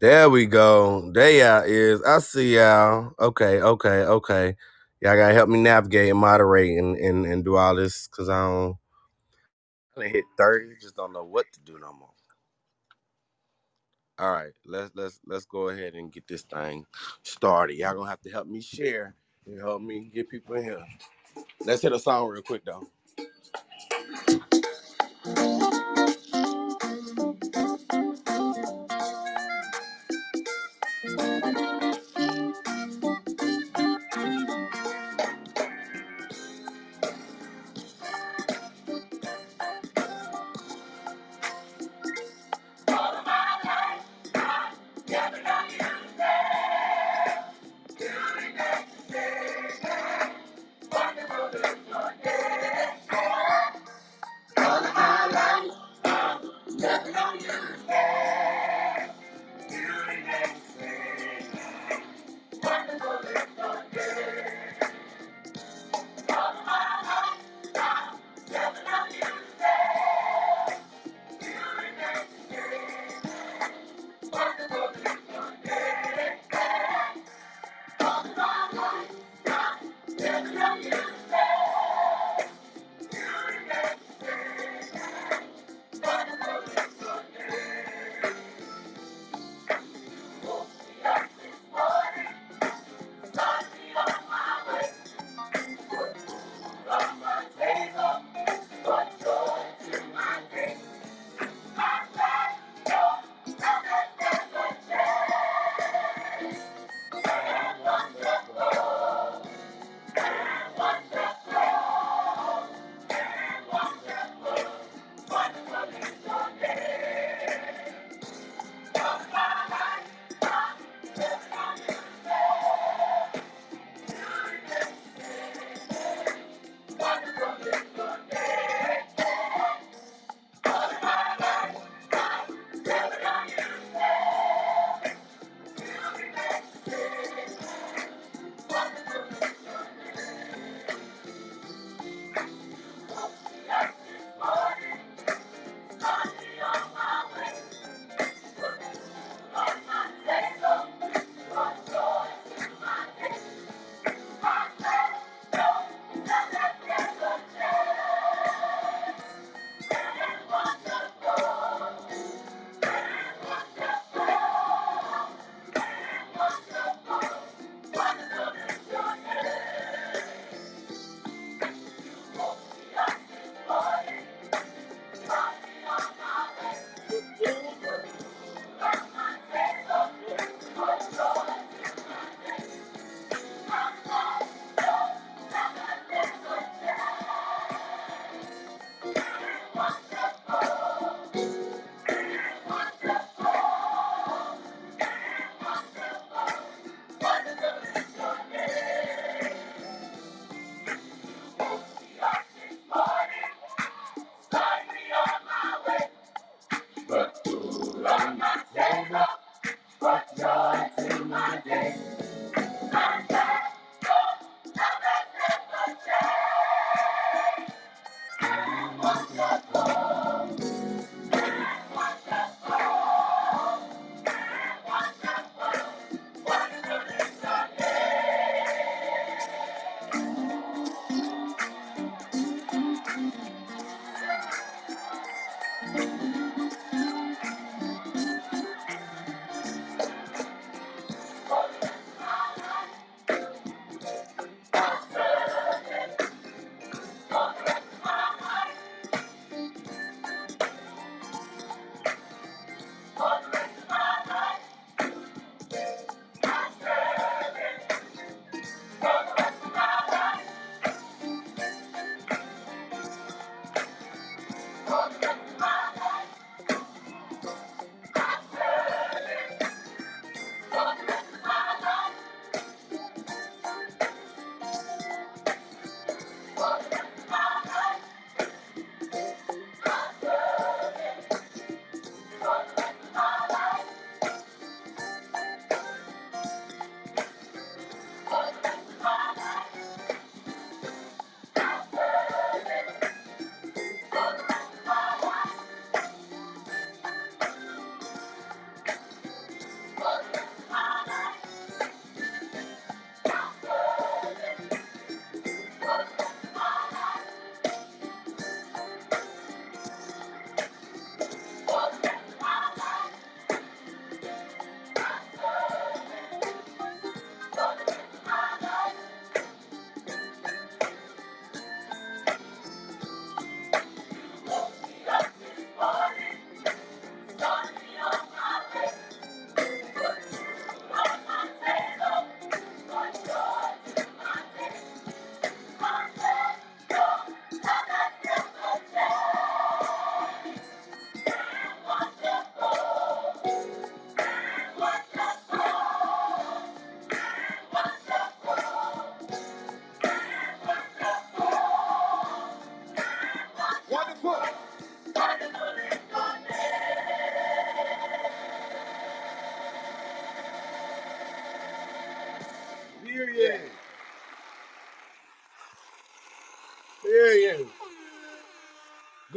There we go. There y'all is. I see y'all. Okay, okay, okay. Y'all gotta help me navigate and moderate and, and, and do all this because I don't I hit 30. Just don't know what to do no more. All right, let's let's let's go ahead and get this thing started. Y'all gonna have to help me share and help me get people in here. Let's hit a song real quick though.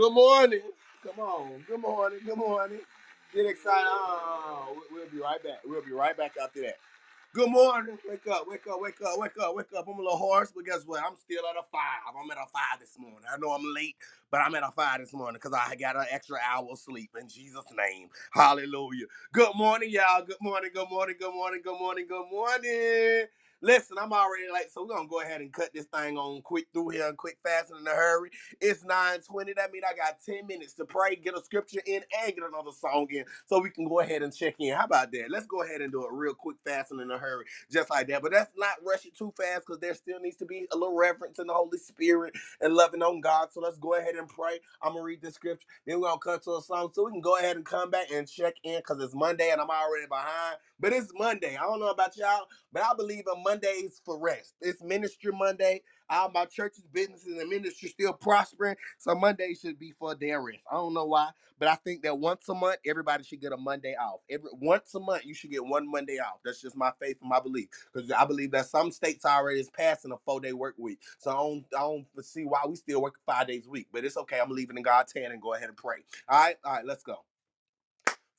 Good morning. Come on. Good morning. Good morning. Get excited. Oh, we'll be right back. We'll be right back after that. Good morning. Wake up, wake up, wake up, wake up, wake up. I'm a little hoarse, but guess what? I'm still at a five. I'm at a five this morning. I know I'm late, but I'm at a five this morning because I got an extra hour of sleep in Jesus' name. Hallelujah. Good morning, y'all. Good morning, good morning, good morning, good morning, good morning. Listen, I'm already late, so we're gonna go ahead and cut this thing on quick through here and quick fast and in a hurry. It's 9:20. That means I got 10 minutes to pray, get a scripture in, and get another song in, so we can go ahead and check in. How about that? Let's go ahead and do it real quick, fast, and in a hurry, just like that. But that's not rushing too fast, because there still needs to be a little reverence in the Holy Spirit and loving on God. So let's go ahead and pray. I'm gonna read the scripture, then we're gonna cut to a song, so we can go ahead and come back and check in, because it's Monday and I'm already behind. But it's Monday. I don't know about y'all, but I believe in Mondays for rest. It's Ministry Monday. All my church's businesses, and ministry still prospering. So Monday should be for their rest. I don't know why, but I think that once a month, everybody should get a Monday off. Every once a month, you should get one Monday off. That's just my faith and my belief. Because I believe that some states already is passing a four-day work week. So I don't, I don't see why we still work five days a week. But it's okay. I'm leaving in God's hand and go ahead and pray. All right, all right, let's go.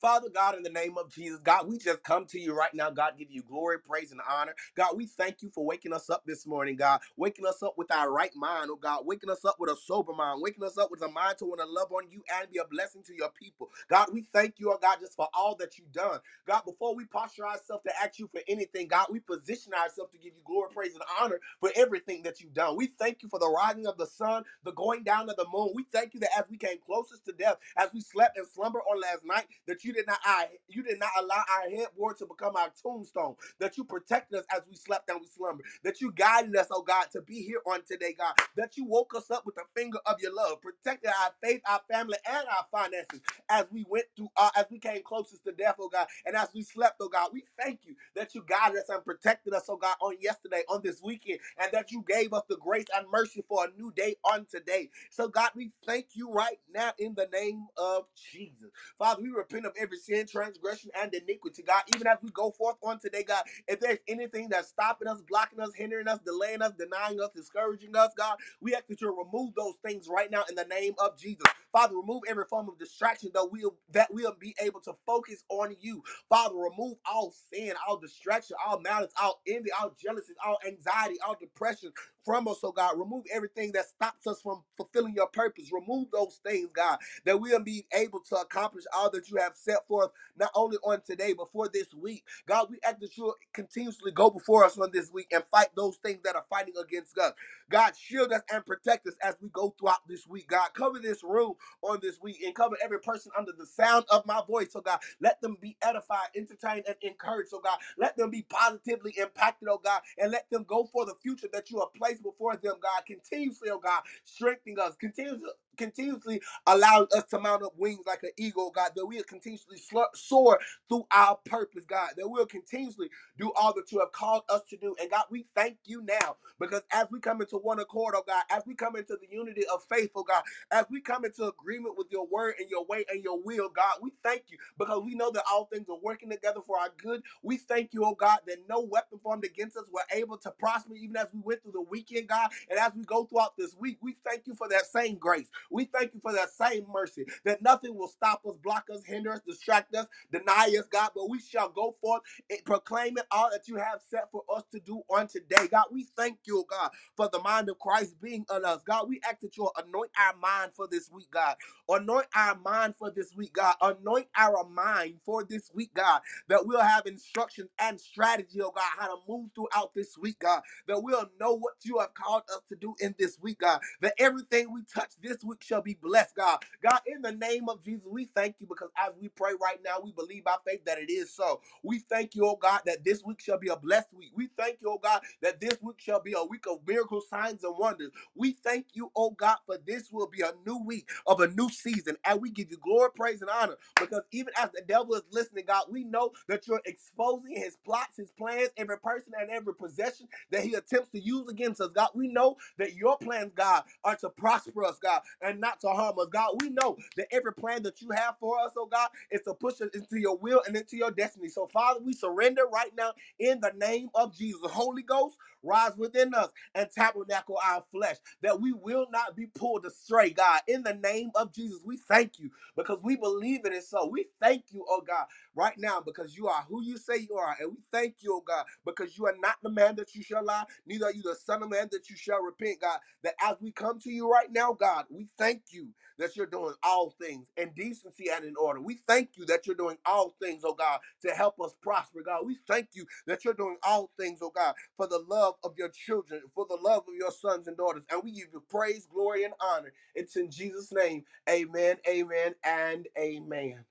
Father God, in the name of Jesus, God, we just come to you right now. God, give you glory, praise, and honor. God, we thank you for waking us up this morning, God, waking us up with our right mind, oh God, waking us up with a sober mind, waking us up with a mind to want to love on you and be a blessing to your people. God, we thank you, oh God, just for all that you've done. God, before we posture ourselves to ask you for anything, God, we position ourselves to give you glory, praise, and honor for everything that you've done. We thank you for the rising of the sun, the going down of the moon. We thank you that as we came closest to death, as we slept and slumber on last night, that you did not our, you did not allow our headboard to become our tombstone, that you protected us as we slept and we slumbered, that you guided us, oh God, to be here on today, God, that you woke us up with the finger of your love, protected our faith, our family, and our finances as we went through, uh, as we came closest to death, oh God, and as we slept, oh God, we thank you that you guided us and protected us, oh God, on yesterday, on this weekend, and that you gave us the grace and mercy for a new day on today. So, God, we thank you right now in the name of Jesus. Father, we repent of every sin, transgression, and iniquity, God, even as we go forth on today, God, if there's anything that's stopping us, blocking us, hindering us, delaying us, denying us, discouraging us, God, we ask that you remove those things right now in the name of Jesus. Father, remove every form of distraction that we'll that we'll be able to focus on you. Father, remove all sin, all distraction, all malice, all envy, all jealousy, all anxiety, all depression from us, oh God. Remove everything that stops us from fulfilling your purpose. Remove those things, God, that we'll be able to accomplish all that you have set forth, not only on today, but for this week. God, we ask that you'll continuously go before us on this week and fight those things that are fighting against us. God, shield us and protect us as we go throughout this week. God, cover this room on this week and cover every person under the sound of my voice. So, God, let them be edified, entertained, and encouraged. So, God, let them be positively impacted, oh God, and let them go for the future that you have placed before them, God. Continuously, oh God, strengthening us, continuously, continuously allowing us to mount up wings like an eagle, God, that we'll continuously soar through our purpose, God, that we'll continuously do all that you have called us to do. And God, we thank you now because as we come into one accord, oh God, as we come into the unity of faith, oh God, as we come into agreement with your word and your way and your will, God, we thank you because we know that all things are working together for our good. We thank you, oh God, that no weapon formed against us were able to prosper even as we went through the weekend, God, and as we go throughout this week. We thank you for that same grace. We thank you for that same mercy, that nothing will stop us, block us, hinder us, distract us, deny us, God, but we shall go forth and proclaim it all that you have set for us to do on today. God, we thank you, oh God, for the mind of Christ being on us. God, we ask that you anoint our mind for this week, God. Anoint our mind for this week, God. Anoint our mind for this week, God, that we'll have instructions and strategy, oh God, how to move throughout this week, God, that we'll know what you have called us to do in this week, God, that everything we touch this week shall be blessed, God. God, in the name of Jesus, we thank you because as we pray right now, we believe by faith that it is so. We thank you, oh God, that this week shall be a blessed week. We thank you, oh God, that this week shall be a week of miracles, signs, and wonders. We thank you, oh God, for this will be a new week of a new season. And we give you glory, praise, and honor because even as the devil is listening, God, we know that you're exposing his plots, his plans, every person and every possession that he attempts to use against us. God, we know that your plans, God, are to prosper us, God, and not to harm us. God, we know that every plan that you have for us, oh God, is to push us into your will and into your destiny. So, Father, we surrender right now in the name of Jesus. Holy Ghost, rise within us and tabernacle our flesh, that we will not be pulled astray, God. In the name of Jesus, we thank you because we believe it is so. We thank you, oh God, right now because you are who you say you are. And we thank you, oh God, because you are not the man that you shall lie, neither are you the son of man that you shall repent, God. That as we come to you right now, God, we thank you that you're doing all things in decency and in order. We thank you that you're doing all things, oh God, to help us prosper, God. We thank you that you're doing all things, oh God, for the love of your children, for the love of your sons and daughters. And we give you praise, glory, and honor. It's in Jesus' name. Amen, amen, and amen.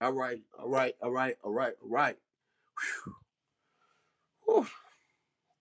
All right, all right, all right, all right, all right. Whew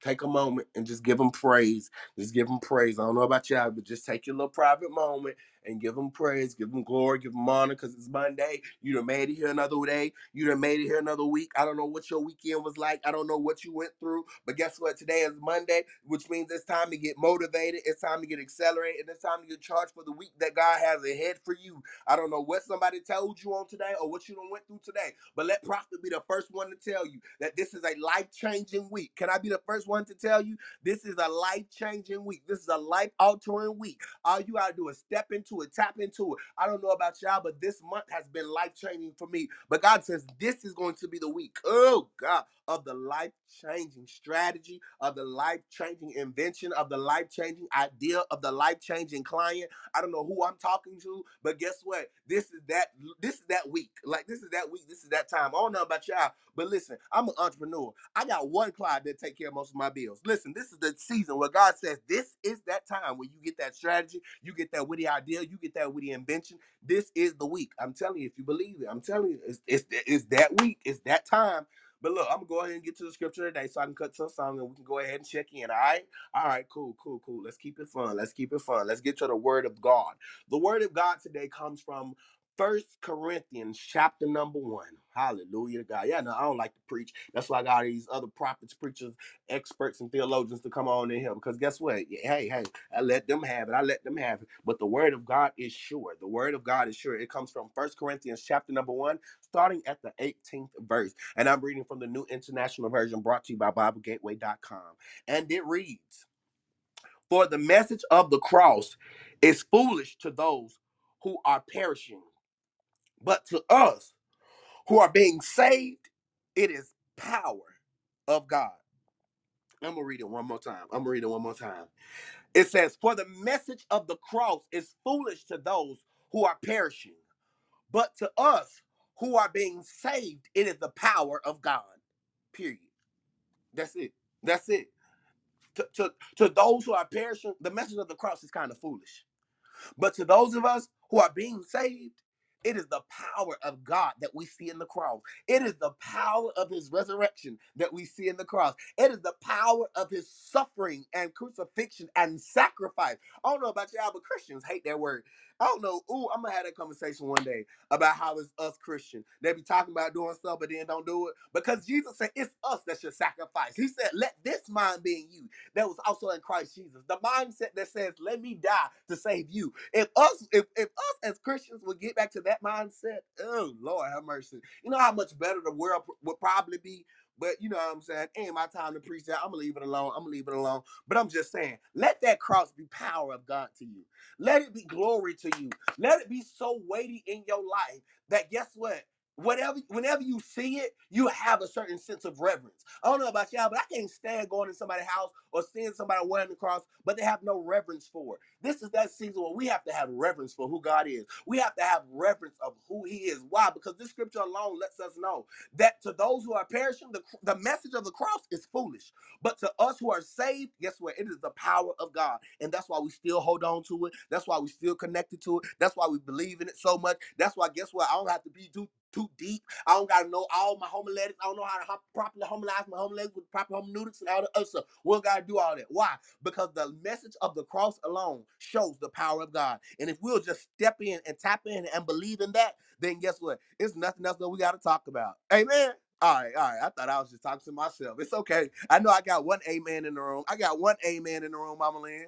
take a moment and just give them praise. Just give them praise. I don't know about y'all, but just take your little private moment and give them praise, give them glory, give them honor because it's Monday. You done made it here another day. You done made it here another week. I don't know what your weekend was like. I don't know what you went through, but guess what? Today is Monday, which means it's time to get motivated. It's time to get accelerated. And it's time to get charged for the week that God has ahead for you. I don't know what somebody told you on today or what you done went through today, but let Prophet be the first one to tell you that this is a life changing week. Can I be the first one to tell you this is a life changing week? This is a life altering week. All you gotta do is step into it, tap into it. I don't know about y'all, but this month has been life changing for me. But God says this is going to be the week. Oh God, of the life changing strategy, of the life changing invention, of the life changing idea, of the life changing client. I don't know who I'm talking to, but guess what? This is that. This is that week. Like this is that week. This is that time. I don't know about y'all, but listen, I'm an entrepreneur. I got one client that take care of most of my bills. Listen, this is the season where God says this is that time where you get that strategy, you get that witty idea, you get that witty invention. This is the week. I'm telling you, if you believe it, I'm telling you, it's it's, it's that week. It's that time. But look, I'm gonna go ahead and get to the scripture today so I can cut to a song and we can go ahead and check in. All right. All right, cool, cool, cool. Let's keep it fun. Let's keep it fun. Let's get to the word of God. The word of God today comes from First Corinthians chapter number one. Hallelujah to God. Yeah, no, I don't like to preach. That's why I got these other prophets, preachers, experts, and theologians to come on in here. Because guess what? Hey, hey, I let them have it. I let them have it. But the word of God is sure. The word of God is sure. It comes from First Corinthians chapter number one, starting at the 18th verse. And I'm reading from the New International Version brought to you by BibleGateway.com. And it reads For the message of the cross is foolish to those who are perishing but to us who are being saved, it is power of God. I'm gonna read it one more time. I'm gonna read it one more time. It says, For the message of the cross is foolish to those who are perishing, but to us who are being saved, it is the power of God. Period. That's it. That's it. To, to, to those who are perishing, the message of the cross is kind of foolish. But to those of us who are being saved, it is the power of God that we see in the cross. It is the power of his resurrection that we see in the cross. It is the power of his suffering and crucifixion and sacrifice. I don't know about y'all, but Christians hate that word. I don't know. Ooh, I'm gonna have that conversation one day about how it's us Christian. They be talking about doing stuff, but then don't do it. Because Jesus said it's us that should sacrifice. He said, Let this mind be in you that was also in Christ Jesus. The mindset that says, Let me die to save you. If us, if, if us as Christians would get back to that mindset, oh Lord have mercy. You know how much better the world would probably be but you know what I'm saying? Ain't my time to preach that. I'm gonna leave it alone. I'm gonna leave it alone. But I'm just saying, let that cross be power of God to you. Let it be glory to you. Let it be so weighty in your life that guess what? Whatever, whenever you see it, you have a certain sense of reverence. I don't know about y'all, but I can't stand going to somebody's house or seeing somebody wearing the cross, but they have no reverence for it. This is that season where we have to have reverence for who God is. We have to have reverence of who He is. Why? Because this scripture alone lets us know that to those who are perishing, the, the message of the cross is foolish. But to us who are saved, guess what? It is the power of God. And that's why we still hold on to it. That's why we still connected to it. That's why we believe in it so much. That's why, guess what? I don't have to be too too deep. I don't gotta know all my homiletics. I don't know how to properly homilize my homiletics with proper hermeneutics and all the other stuff. We don't gotta do all that. Why? Because the message of the cross alone shows the power of God. And if we'll just step in and tap in and believe in that, then guess what? It's nothing else that we gotta talk about. Amen. All right, all right. I thought I was just talking to myself. It's okay. I know I got one amen in the room. I got one amen in the room, Mama Lynn.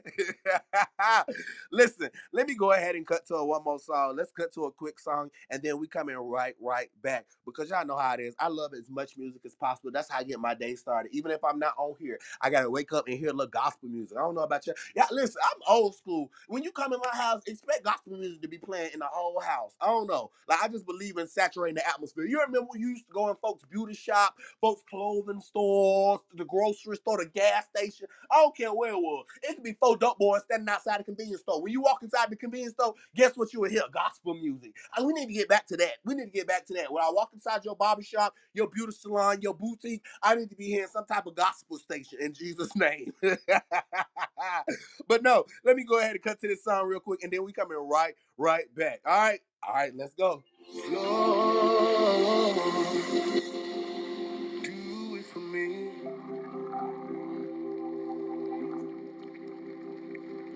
Listen, let me me go ahead and cut to a one more song. Let's cut to a quick song, and then we come in right, right back because y'all know how it is. I love as much music as possible. That's how I get my day started. Even if I'm not on here, I gotta wake up and hear a little gospel music. I don't know about you. Yeah, listen, I'm old school. When you come in my house, expect gospel music to be playing in the whole house. I don't know. Like I just believe in saturating the atmosphere. You remember when you used to go in folks' beauty shop, folks' clothing stores, the grocery store, the gas station. I don't care where it was. It could be four dope boys standing outside the convenience store. When you walk inside the convenience store, guess what you will hear? Gospel music. And we need to get back to that. We need to get back to that. When I walk inside your barber shop, your beauty salon, your boutique, I need to be hearing some type of gospel station in Jesus' name. but no, let me go ahead and cut to this song real quick, and then we coming right, right back. All right, all right, let's go.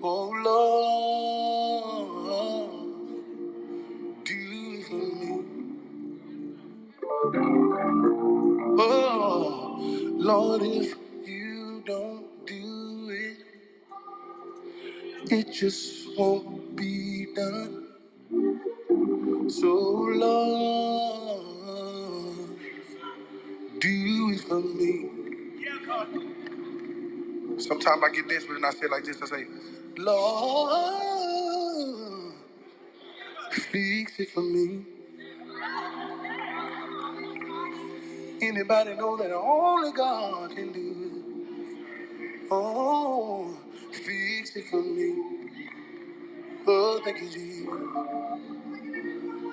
Oh Lord, do it for me. Oh Lord, if you don't do it, it just won't be done. So Lord, do it for me. Sometimes I get desperate and I say like this. I say, Lord, fix it for me. Anybody know that only God can do it? Oh, fix it for me. Oh, thank you, Jesus.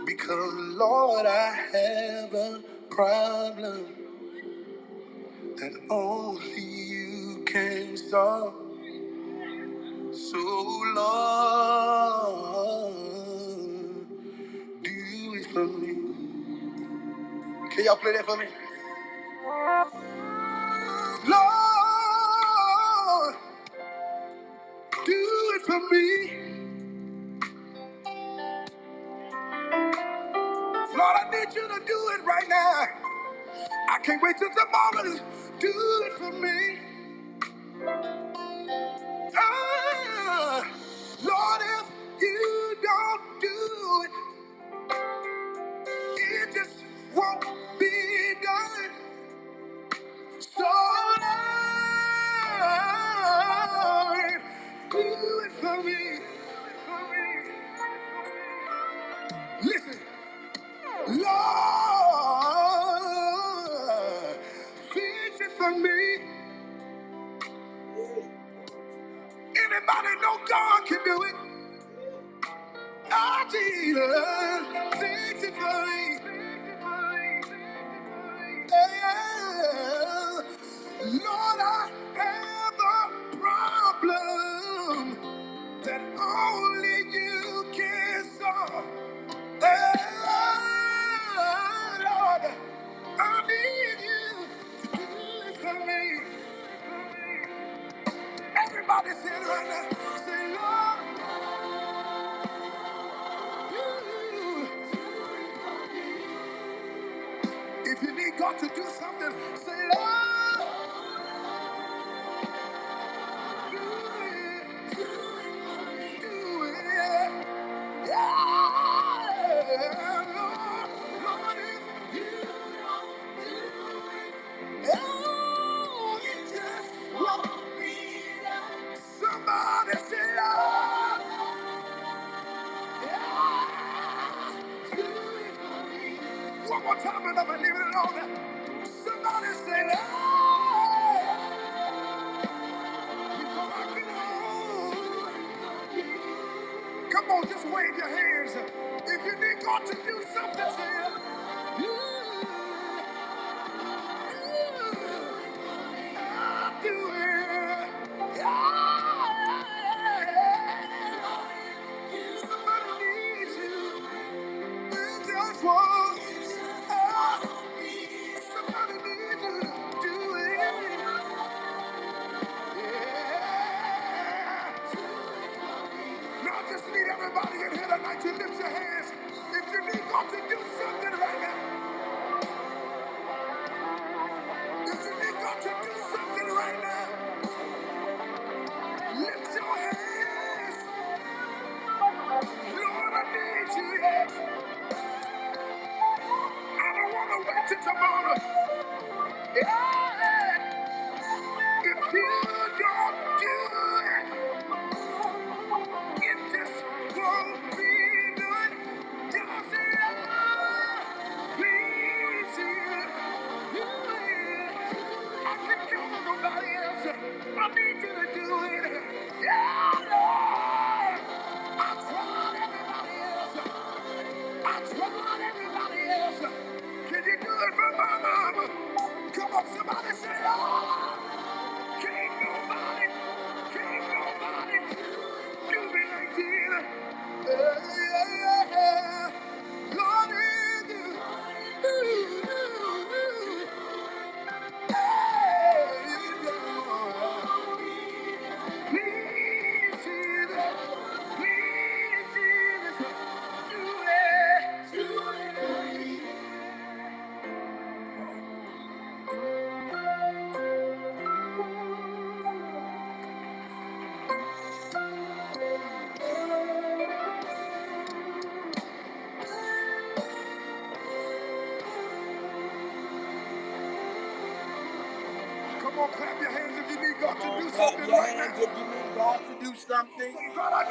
Because, Lord, I have a problem that only you can solve. So, Lord, do it for me. Can y'all play that for me? Lord, do it for me. Lord, I need you to do it right now. I can't wait till tomorrow. Do it for me. Know God can do it? Ah, Jesus, fix it for me. Yeah. Lord, I have a problem that only you can solve. Yeah, Lord, I need you to do it for me. Everybody say it right now. God to do something, say, Lord, More time and leave it alone. Somebody say, Lord. Come on, just wave your hands. If you need God to do something, say tonight to lift your hands. Come on, everybody else. Can you do it for my mama? Come on, somebody say, oh, can't can't. Yeah, yeah, yeah.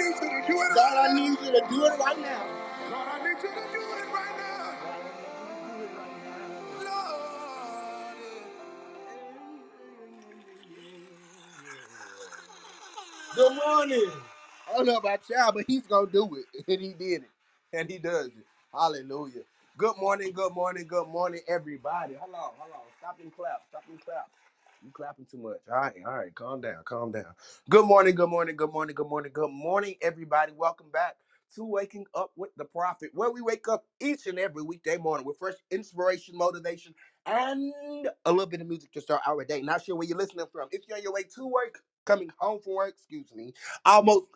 God, I need you to do it. God, I need you to do it right now. God, I need you to do it right now. Good morning. I don't know about y'all, but he's gonna do it. And he did it. And he does it. Hallelujah. Good morning, good morning, good morning, everybody. Hold on, hold on. Stop and clap. Stop and clap. You clapping too much. All right, all right. Calm down, calm down. Good morning, good morning, good morning, good morning, good morning, everybody. Welcome back to Waking Up with the Prophet, where we wake up each and every weekday morning with fresh inspiration, motivation, and a little bit of music to start our day. Not sure where you're listening from. If you're on your way to work, coming home from work, excuse me, almost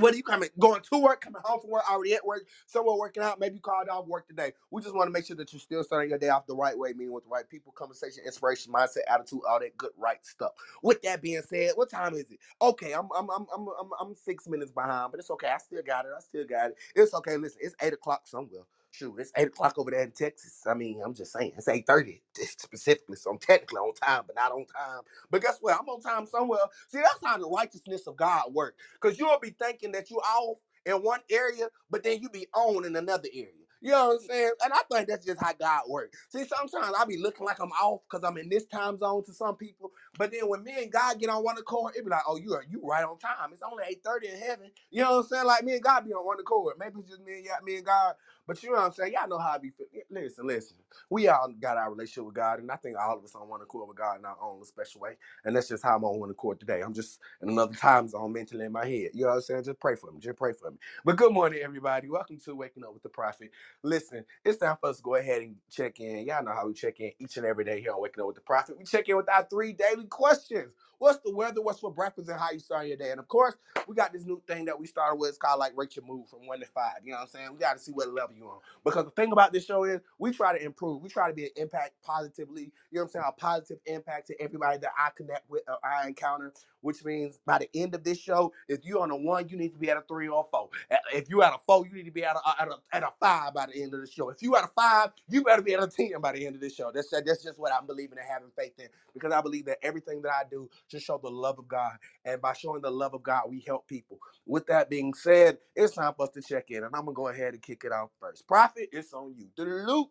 whether you coming going to work, coming home from work, already at work, somewhere working out, maybe you called off work today. We just want to make sure that you're still starting your day off the right way, meaning with the right people, conversation, inspiration, mindset, attitude, all that good right stuff. With that being said, what time is it? Okay, I'm I'm I'm I'm I'm, I'm six minutes behind, but it's okay. I still got it. I still got it. It's okay. Listen, it's eight o'clock somewhere. Shoot, it's eight o'clock over there in Texas. I mean, I'm just saying, it's eight thirty specifically, so I'm technically on time, but not on time. But guess what? I'm on time somewhere. See, that's how the righteousness of God works. Cause you'll be thinking that you're off in one area, but then you be on in another area. You know what I'm saying? And I think that's just how God works. See, sometimes I be looking like I'm off because I'm in this time zone to some people. But then when me and God get on one accord, it be like, oh, you are you right on time. It's only 8:30 in heaven. You know what I'm saying? Like me and God be on one accord. Maybe it's just me and me and God. But you know what I'm saying? Y'all know how I be feeling. Listen, listen. We all got our relationship with God, and I think all of us on one accord with God in our own special way. And that's just how I'm on one accord today. I'm just in another time zone mentally in my head. You know what I'm saying? Just pray for me. Just pray for me. But good morning, everybody. Welcome to Waking Up with the Prophet. Listen, it's time for us to go ahead and check in. Y'all know how we check in each and every day here on Waking Up with the Prophet. We check in with our three daily questions. What's the weather? What's for breakfast? And how you starting your day? And of course, we got this new thing that we started with. It's called like rate your mood from one to five. You know what I'm saying? We got to see what level you on. Because the thing about this show is we try to improve. We try to be an impact positively. You know what I'm saying? A positive impact to everybody that I connect with or I encounter which means by the end of this show, if you're on a one, you need to be at a three or a four. If you're at a four, you need to be at a, uh, at a, at a five by the end of the show. If you at a five, you better be at a ten by the end of this show. That's that's just what I'm believing and having faith in because I believe that everything that I do should show the love of God, and by showing the love of God, we help people. With that being said, it's time for us to check in, and I'm gonna go ahead and kick it off first. Prophet, it's on you. Luke.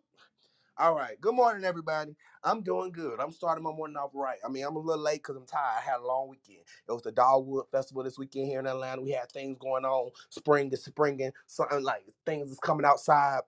All right. Good morning, everybody. I'm doing good. I'm starting my morning off right. I mean, I'm a little late because I'm tired. I had a long weekend. It was the Dogwood Festival this weekend here in Atlanta. We had things going on. Spring is springing. Something like things is coming outside.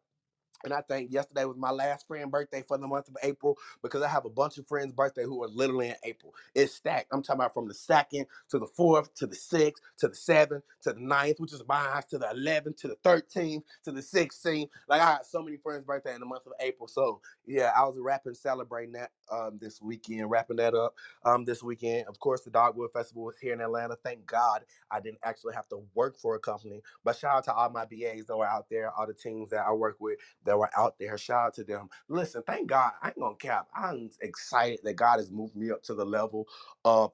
And I think yesterday was my last friend birthday for the month of April because I have a bunch of friends' birthday who are literally in April. It's stacked. I'm talking about from the second to the fourth to the sixth to the seventh to the ninth, which is mine, to the eleventh to the thirteenth to the sixteenth. Like I had so many friends' birthday in the month of April. So yeah, I was rapping, celebrating that um, this weekend, wrapping that up um, this weekend. Of course, the Dogwood Festival was here in Atlanta. Thank God I didn't actually have to work for a company. But shout out to all my BAs that were out there, all the teams that I work with that were out there. Shout out to them. Listen, thank God. I ain't gonna cap. I'm excited that God has moved me up to the level of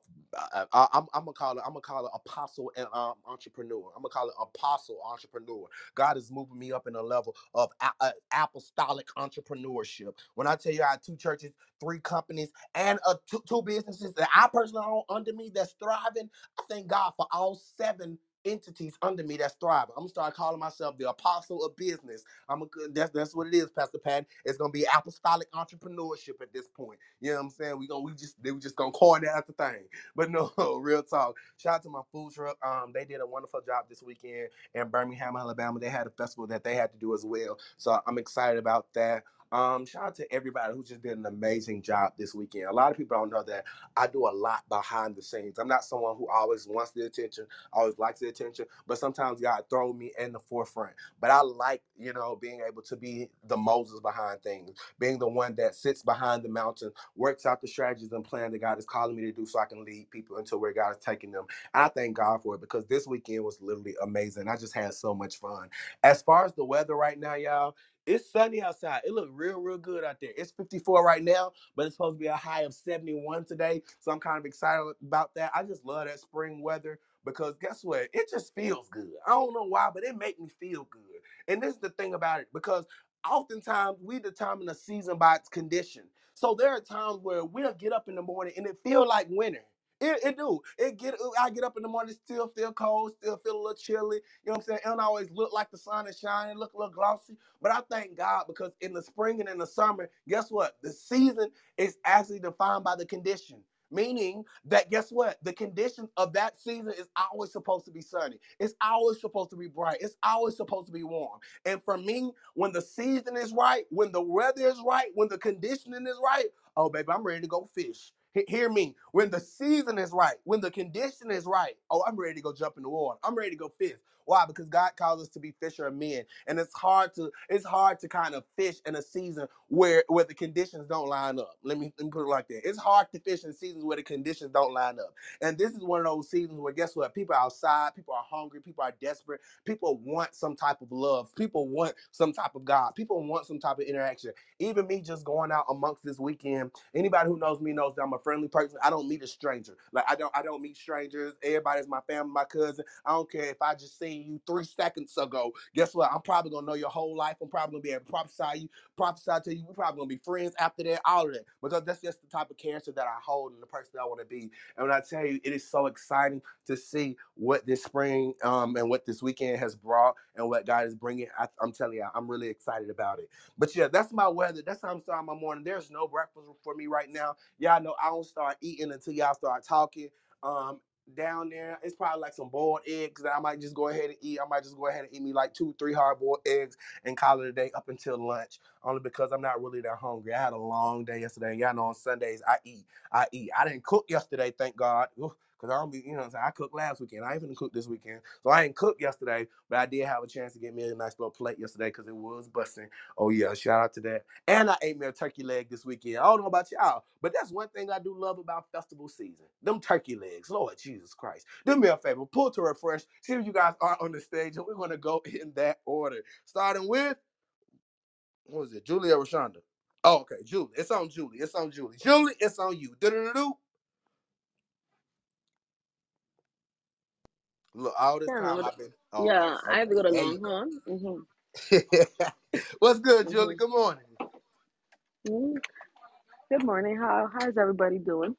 I, I, I'm, I'm gonna call it. I'm gonna call it apostle and um, entrepreneur. I'm gonna call it apostle entrepreneur. God is moving me up in a level of a, a- apostolic entrepreneurship. When I tell you I have two churches, three companies, and uh, two, two businesses that I personally own under me that's thriving, I thank God for all seven entities under me that's thriving. I'm gonna start calling myself the apostle of business. I'm a. That's that's what it is, Pastor Pat. It's gonna be apostolic entrepreneurship at this point. You know what I'm saying? We gonna we just they were just gonna coin that the thing. But no, real talk. Shout out to my food truck. Um, they did a wonderful job this weekend in Birmingham, Alabama. They had a festival that they had to do as well. So I'm excited about that. Um, shout out to everybody who just did an amazing job this weekend. A lot of people don't know that I do a lot behind the scenes. I'm not someone who always wants the attention, always likes the attention, but sometimes God throw me in the forefront. But I like, you know, being able to be the Moses behind things, being the one that sits behind the mountain, works out the strategies and plan that God is calling me to do so I can lead people into where God is taking them. And I thank God for it because this weekend was literally amazing. I just had so much fun. As far as the weather right now, y'all, it's sunny outside. It looks real, real good out there. It's 54 right now, but it's supposed to be a high of 71 today. So I'm kind of excited about that. I just love that spring weather because guess what? It just feels good. I don't know why, but it makes me feel good. And this is the thing about it because oftentimes we determine a season by its condition. So there are times where we'll get up in the morning and it feel like winter. It, it do. It get. I get up in the morning, still feel cold, still feel a little chilly. You know what I'm saying? It don't always look like the sun is shining, look a little glossy. But I thank God because in the spring and in the summer, guess what? The season is actually defined by the condition. Meaning that guess what? The condition of that season is always supposed to be sunny. It's always supposed to be bright. It's always supposed to be warm. And for me, when the season is right, when the weather is right, when the conditioning is right, oh baby, I'm ready to go fish. Hear me. When the season is right, when the condition is right, oh, I'm ready to go jump in the water. I'm ready to go fish. Why? Because God calls us to be fisher of men, and it's hard to it's hard to kind of fish in a season where where the conditions don't line up. Let me, let me put it like that. It's hard to fish in seasons where the conditions don't line up, and this is one of those seasons where guess what? People are outside, people are hungry, people are desperate, people want some type of love, people want some type of God, people want some type of interaction. Even me just going out amongst this weekend. Anybody who knows me knows that I'm a friendly person. I don't meet a stranger. Like I don't I don't meet strangers. Everybody's my family, my cousin. I don't care if I just seen you three seconds ago. Guess what? I'm probably gonna know your whole life. I'm probably gonna be able to prophesy you, prophesy to you. We're probably gonna be friends after that, all of that. Because that's just the type of character that I hold and the person I want to be. And when I tell you, it is so exciting to see what this spring um, and what this weekend has brought and what God is bringing. I, I'm telling you, I'm really excited about it. But yeah, that's my weather. That's how I'm starting my morning. There's no breakfast for me right now. Y'all know I don't start eating until y'all start talking. Um, down there, it's probably like some boiled eggs that I might just go ahead and eat. I might just go ahead and eat me like two, three hard boiled eggs and call it a day up until lunch. Only because I'm not really that hungry. I had a long day yesterday. Y'all know on Sundays I eat. I eat. I didn't cook yesterday, thank God. Cause I don't be, you know, what i cooked last weekend. I even cooked this weekend, so I ain't cooked yesterday. But I did have a chance to get me a nice little plate yesterday because it was busting. Oh yeah, shout out to that. And I ate me a turkey leg this weekend. I don't know about y'all, but that's one thing I do love about festival season. Them turkey legs, Lord Jesus Christ. Do me a favor, pull to refresh. See if you guys are on the stage, and we're gonna go in that order, starting with what was it, Julia Rashonda? Oh, okay, Julie. It's on Julie. It's on Julie. Julie, it's on you. Do-do-do-do. Look, all this time I've been. Oh, yeah, I have to go to Longhorn. Mm-hmm. What's good, Julie? Mm-hmm. Good morning. Mm-hmm. Good morning. How how's everybody doing?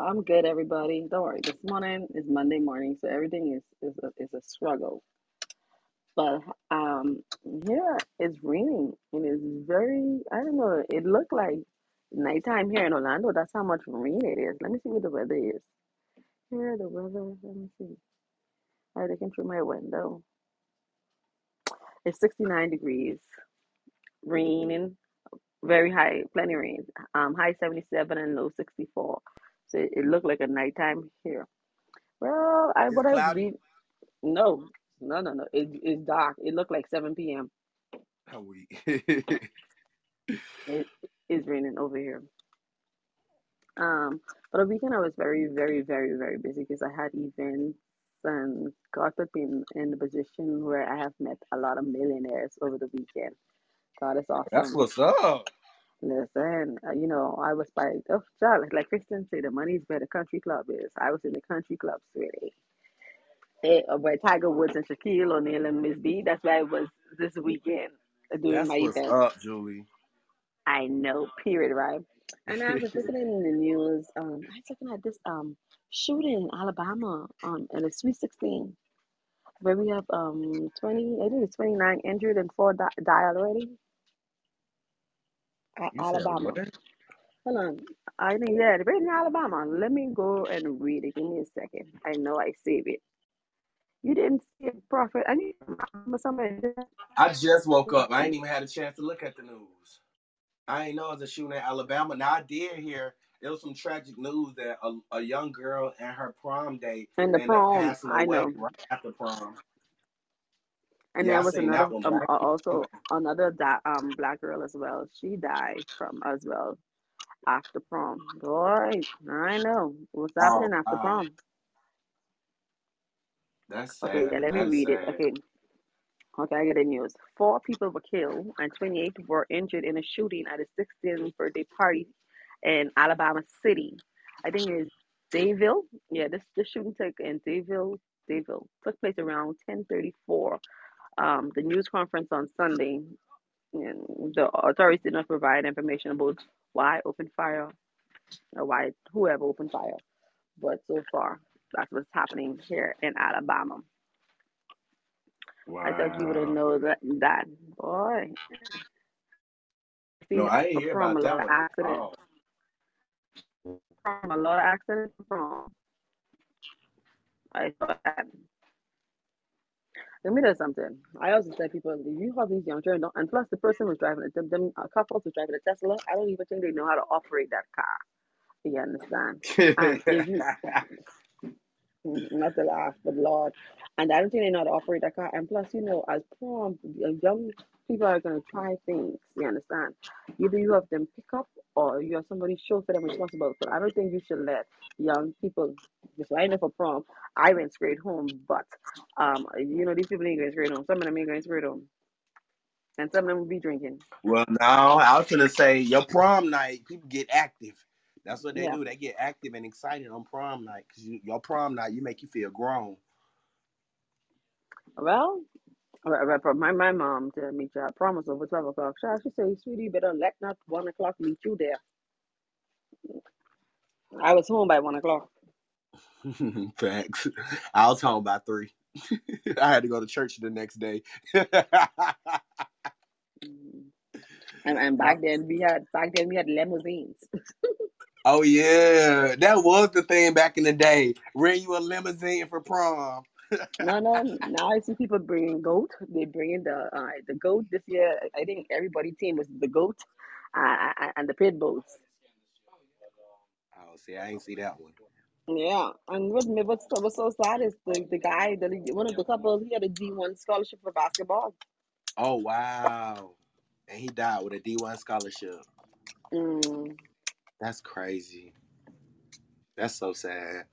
I'm good, everybody. Don't worry. This morning is Monday morning, so everything is is a, is a struggle. But um, here it's raining and it's very. I don't know. It looked like nighttime here in Orlando. That's how much rain it is. Let me see what the weather is. Here, the weather. Let me see. I'm looking through my window. It's 69 degrees, raining, very high, plenty of rain. Um, high 77 and low 64. So it, it looked like a nighttime here. Well, I what I read. No, no, no, no. It, it's dark. It looked like 7 p.m. How we? it is raining over here. Um, but the weekend I was very, very, very, very busy because I had events and God put in, in the position where I have met a lot of millionaires over the weekend. God is awesome. That's what's up. Listen, uh, you know, I was by oh, child, like Kristen said, the money's where the country club is. I was in the country club, sweetie. It, uh, where Tiger Woods and Shaquille O'Neal and Miss B. That's where I was this weekend doing That's my what's event. up, Julie. I know, period, right? And I was looking in the news. Um, I was looking at this um shooting in Alabama um in the Sweet 16, where we have um 20, I think it's 29 injured and four di- died already. At You Alabama. Hold on. I think yeah, right in Alabama. Let me go and read it. Give me a second. I know I save it. You didn't see a prophet. I need somebody. I just woke up. I ain't even had a chance to look at the news. I ain't know it was a shooting in Alabama. Now I did hear there was some tragic news that a, a young girl and her prom date And the ended up prom, passing I know. right after prom. And Yeah, there was another, um, uh, also another um black girl as well. She died from as well after prom. Boy, I know what's Oh happening after wow, prom. that's Okay, yeah, let me That's read it. Okay, okay, I get the news. Four people were killed and 28 were injured in a shooting at a 16th birthday party in Alabama City. I think it's Dadeville. Yeah, this this shooting took in Dadeville. Dadeville took place around 10:34. Um, the news conference on Sunday, and the authorities did not provide information about why opened fire or why whoever opened fire. But so far, that's what's happening here in Alabama. I thought you would have Wow. known that. That boy, see No, I for hear prom a lot that of accidents. all. Prom a lot of accidents for prom. I thought that. Let me tell something. I also tell people, you have these young children, and plus the person who's driving it, them, them a couple who's driving a Tesla, I don't even think they know how to operate that car. You understand? And if you, mm, not to laugh, but Lord, and I don't think they know how to operate that car. And plus, you know, as prom, young people are going to try things. You understand? Either you have them pick up or you have somebody show for them responsible. So I don't think you should let young people. Just I know for prom, I went straight home, but um, you know, these people ain't going straight home. Some of them ain't going straight home, and some of them will be drinking. well, now I was gonna say your prom night, people get active. That's what they Yeah. do. They get active and excited on prom night because you, your prom night, you make you feel grown. Well, my my mom told me, "Child, promise over twelve o'clock." Child, She said, "Sweetie, you better let not one o'clock meet you there." I was home by one o'clock. Thanks. I was home by three. I had to go to church the next day. Mm. And and back then we had back then we had limousines. Oh yeah, that was the thing back in the day. Rent you a limousine for prom. No, no. Now I see people bringing goat. They bringing the uh, the goat this year. I think everybody team was the goat, uh, uh, and the pit bulls. Oh, see, I ain't see that one. Yeah, and what what's so, what's so sad is the the guy that he- one of the couples he had a D one scholarship for basketball. Oh wow, and he died with a D one scholarship. Mm. That's crazy. That's so sad.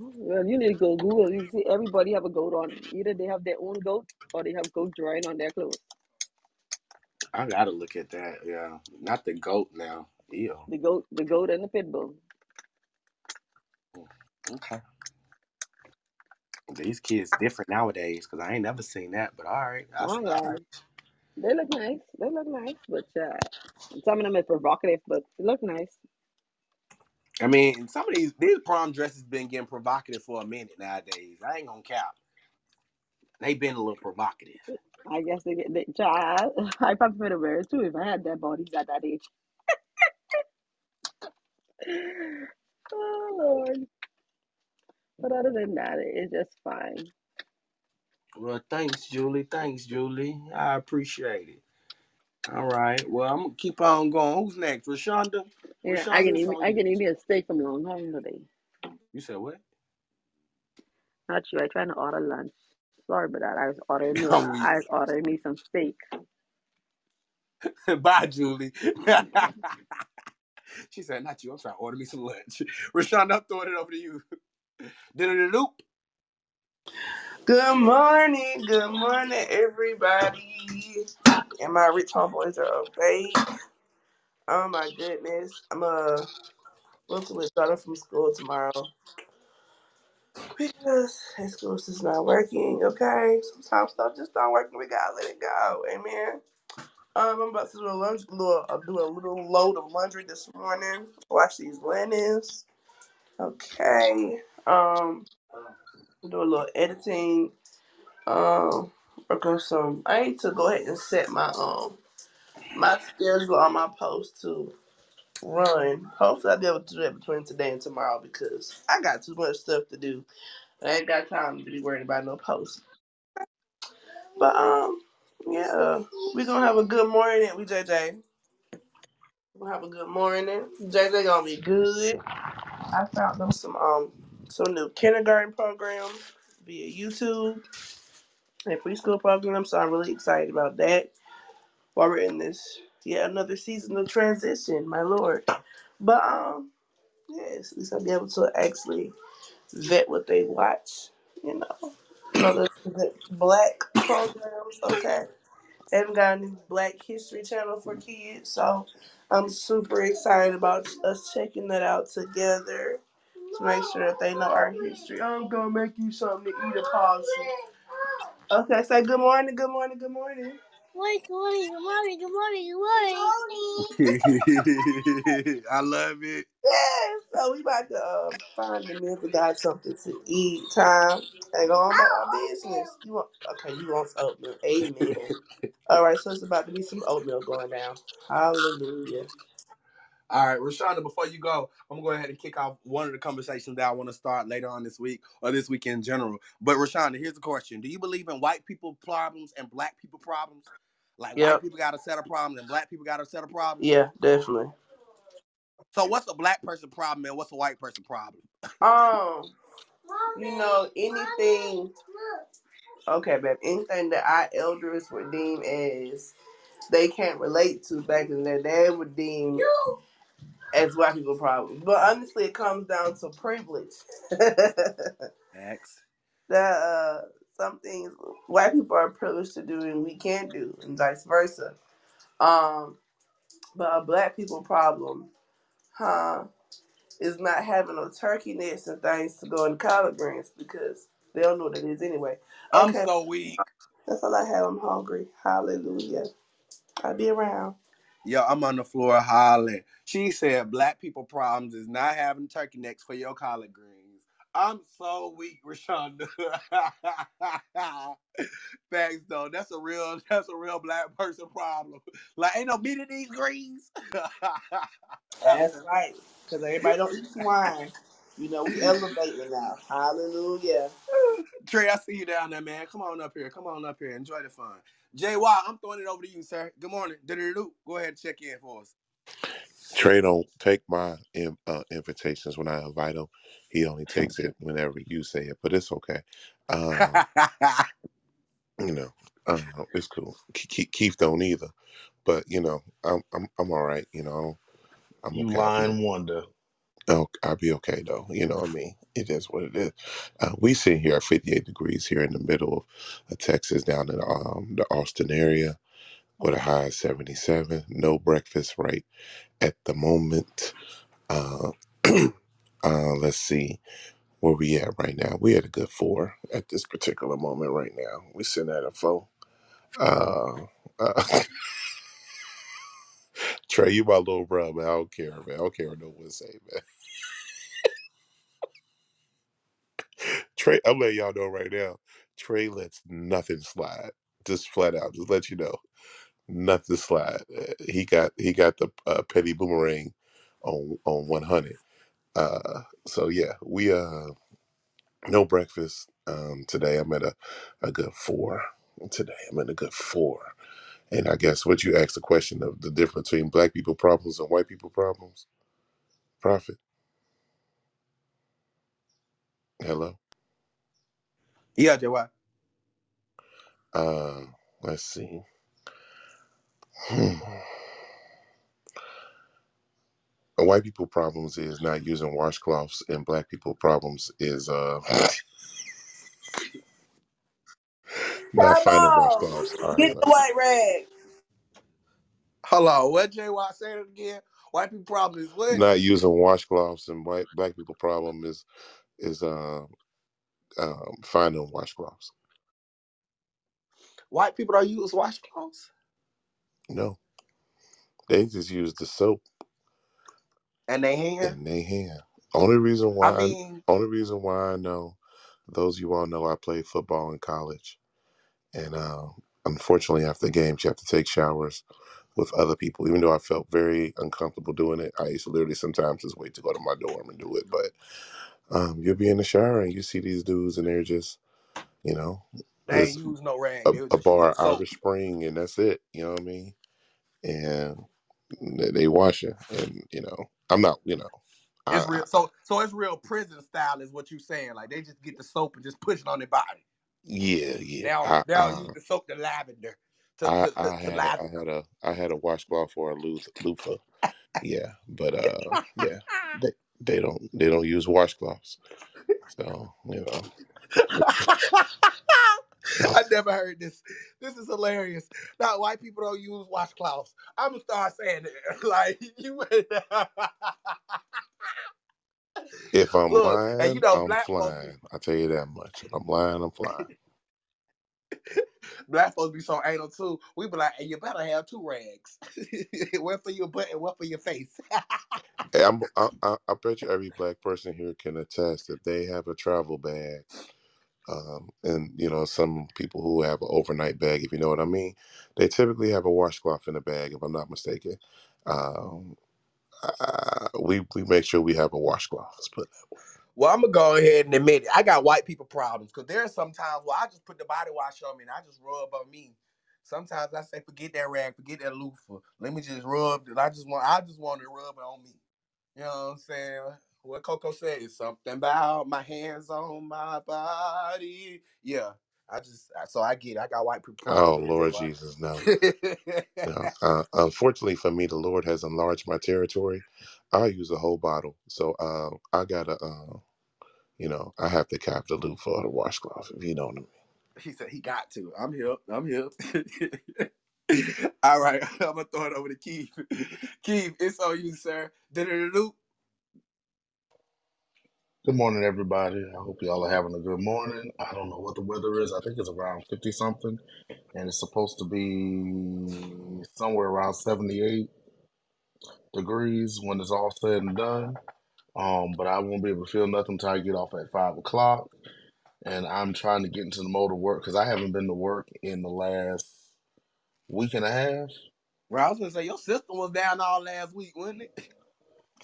Well, you need to go Google. You see, everybody have a goat on. Either they have their own goat or they have goat drawing on their clothes. I gotta look at that. Yeah, not the goat now. Ew. The goat, the goat, and the pit bull. Mm, okay. These kids different nowadays because I ain't never seen that. But all right, I, Oh right. They look nice. They look nice, but uh, some of them are provocative, but they look nice. I mean, some of these these prom dresses been getting provocative for a minute nowadays. I ain't gonna cap. They been a little provocative. I guess they get. They, child, I probably would have wear it too if I had that bodies at that age. oh Lord! But other than that, it's just fine. Well, thanks, Julie. Thanks, Julie. I appreciate it. All right. Well, I'm gonna keep on going. Who's next? Rashonda? Yeah, I can eat. on I you. can eat me a steak from Long Island today. You said what? Not you. I trying to order lunch. Sorry about that. I was ordering me. A, I'm weak. I was ordering me some steak. Bye, Julie. she said, "Not you. I'm trying to order me some lunch." Rashonda, I'm throwing it over to you. Did it loop? Good morning, good morning, everybody. And my rich homeboys are awake. Oh my goodness. I'm uh to withdraw them from school tomorrow. Because his school's just not working, okay? Sometimes stuff just don't work we gotta let it go. Amen. Um, I'm about to do a lunch little I'll do a little load of laundry this morning. Wash these linens. Okay. Um do a little editing. Um work on some I need to go ahead and set my um my schedule on my post to run. Hopefully I'll be able to do that between today and tomorrow because I got too much stuff to do. I ain't got time to be worrying about no posts. But um, yeah, we gonna have a good morning. We JJ. We gonna have a good morning. JJ gonna be good. I found them some um some new kindergarten programs via YouTube and preschool programs, so I'm really excited about that. While we're in this, yeah, another season of transition, my lord. But um, yes, at least I'll be able to actually vet what they watch. You know, know the, the black programs. Okay, they haven't got a new Black History Channel for kids, so I'm super excited about us checking that out together to make sure that they know our history. I'm gonna make you something to eat a possum. Okay, say good morning, good morning, good morning. Good morning, good morning, good morning, good morning. I love it. Yes, so we about to uh, find the men that got something to eat time and go on about our business. You want okay, you want some oatmeal. Amen. All right, so it's about to be some oatmeal going down. Hallelujah. All right, Rashonda, before you go, I'm gonna go ahead and kick off one of the conversations that I want to start later on this week or this week in general. But Rashonda, here's the question: Do you believe in white people problems and black people problems? Like Yep. white people got a set of problems and black people got a set of problems. Yeah, definitely. So what's a black person problem and what's a white person problem? Um, you know, anything okay, babe, anything that our elders would deem as they can't relate to back in the day, they would deem as white people problems. But honestly it comes down to privilege. X. that uh some things white people are privileged to do and we can't do and vice versa. Um but a black people problem, huh, is not having no turkey necks and things to go in collard greens because they don't know what it is anyway. I'm so weak. that's all I have. I'm hungry. Hallelujah. I'll be around. Yo, I'm on the floor hollering. She said black people problems is not having turkey necks for your collard greens. I'm so weak, Rashonda. Thanks though. That's a real that's a real black person problem. Like ain't no meat in these greens. That's right. Because everybody don't eat swine. You know, we elevating now. Hallelujah. Trey, I see you down there, man. Come on up here. Come on up here. Enjoy the fun. Jay Watt, I'm throwing it over to you, sir. Good morning. Do-do-do-do. Go ahead and check in for us. Trey don't take my uh, invitations when I invite him. He only takes it whenever you say it, but it's okay. Um, you know, uh, it's cool. Keith, Keith don't either, but you know, I'm I'm I'm all right. You know, I'm You okay. I'll lying wonder. Oh, I'll be okay though. You know what I mean? It is what it is. Uh, we sit here at 58 degrees here in the middle of Texas, down in um, the Austin area, with a high of 77. No breakfast right at the moment. Uh, uh, let's see where we at right now. We at a good four at this particular moment right now. We sitting at a four. Uh, uh, Trey, you my little bro, man. I don't care, man. I don't care what no one say, man. Trey, I'm letting y'all know right now. Trey lets nothing slide. Just flat out, just let you know, nothing slide. Uh, he got he got the uh, petty boomerang on on 100. Uh, so yeah, we uh no breakfast um today. I'm at a a good four today. I'm at a good four. And I guess what you asked the question of the difference between black people problems and white people problems. Prophet. hello. Yeah, Jay Watt. Uh, let's see. Hmm. White people problems is not using washcloths, and black people problems is uh not Come finding on. washcloths. All right, Get the white rag. Hello, what Jay Watt say it again? White people problem is what? not using washcloths, and white black people problem is is uh, um finding washcloths. White people don't use washcloths No, they just use the soap and they hand. in their hand. Only reason why, I mean, only reason why I know, those of you all know I played football in college, and uh, unfortunately after games you have to take showers with other people. Even though I felt very uncomfortable doing it, I used to literally sometimes just wait to go to my dorm and do it. But um, you'll be in the shower and you see these dudes and they're just, you know, They ain't just use no rag. a, They was a just using bar soap. Irish Spring and that's it. You know what I mean? And they, they wash it, and you know, I'm not, you know, I, It's real. So so it's real prison style, is what you're saying? Like they just get the soap and just push it on their body. yeah, yeah. I, they don't I, the soap, the lavender, to I, to, to, I to had, a, I lather. had a, I had a washcloth or a loofah. loofah. Yeah, but uh, yeah, they, they don't, they don't use washcloths. So you know, I never heard this. This is hilarious. Now white people don't use washcloths. I'm gonna start saying it. Like you. if I'm Look, and lying, you know, I'm black folks, flying. I tell you that much. If I'm lying, I'm flying. black folks be so anal too. We be like, hey, you better have two rags. one for your butt and one for your face. Hey, I'm, I, I, I bet you every black person here can attest that they have a travel bag. Um, and you know, some people who have an overnight bag, if you know what I mean, they typically have a washcloth in the bag, if I'm not mistaken. Um, uh, we we make sure we have a washcloth. Let's put that way. Well, I'm gonna go ahead and admit it. I got white people problems because there are some times where I just put the body wash on me and I just rub on me. Sometimes I say, forget that rag, forget that loofah. Let me just rub it. I just want, I just want to rub it on me. You know what I'm saying? What Coco said is something about my hands on my body. Yeah, I just so I get. It. I got white people Oh problems. Lord Jesus, no. No. Uh, unfortunately for me, the Lord has enlarged my territory. I use a whole bottle, so uh, I gotta, uh, you know, I have to cap the loop for the washcloth, if you know what I mean. he said he got to. I'm here. I'm here. All right, I'm gonna throw it over to Keith. Keith, it's on you, sir. Do-do-do-do. Good morning, everybody. I hope y'all are having a good morning. I don't know what the weather is. I think it's around 50 something, and it's supposed to be somewhere around 78 degrees when it's all said and done. Um, but I won't be able to feel nothing until I get off at 5 o'clock. And I'm trying to get into the mode of work because I haven't been to work in the last week and a half. Well, I was gonna say your system was down all last week, wasn't it?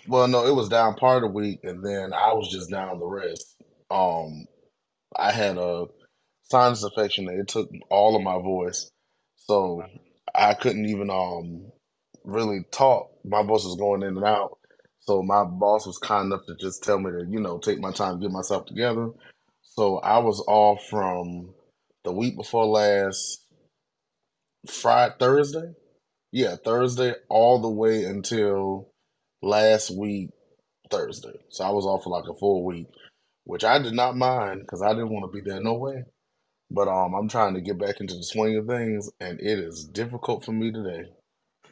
Well, no, it was down part of the week, and then I was just down the rest. Um, I had a sinus infection it took all of my voice, so I couldn't even um really talk. My voice was going in and out. So my boss was kind enough to just tell me to, you know, take my time, get myself together. So I was off from the week before last Friday, Thursday. Yeah, Thursday all the way until last week Thursday. So I was off for like a full week, which I did not mind because I didn't want to be there no way. But um, I'm trying to get back into the swing of things, and it is difficult for me today.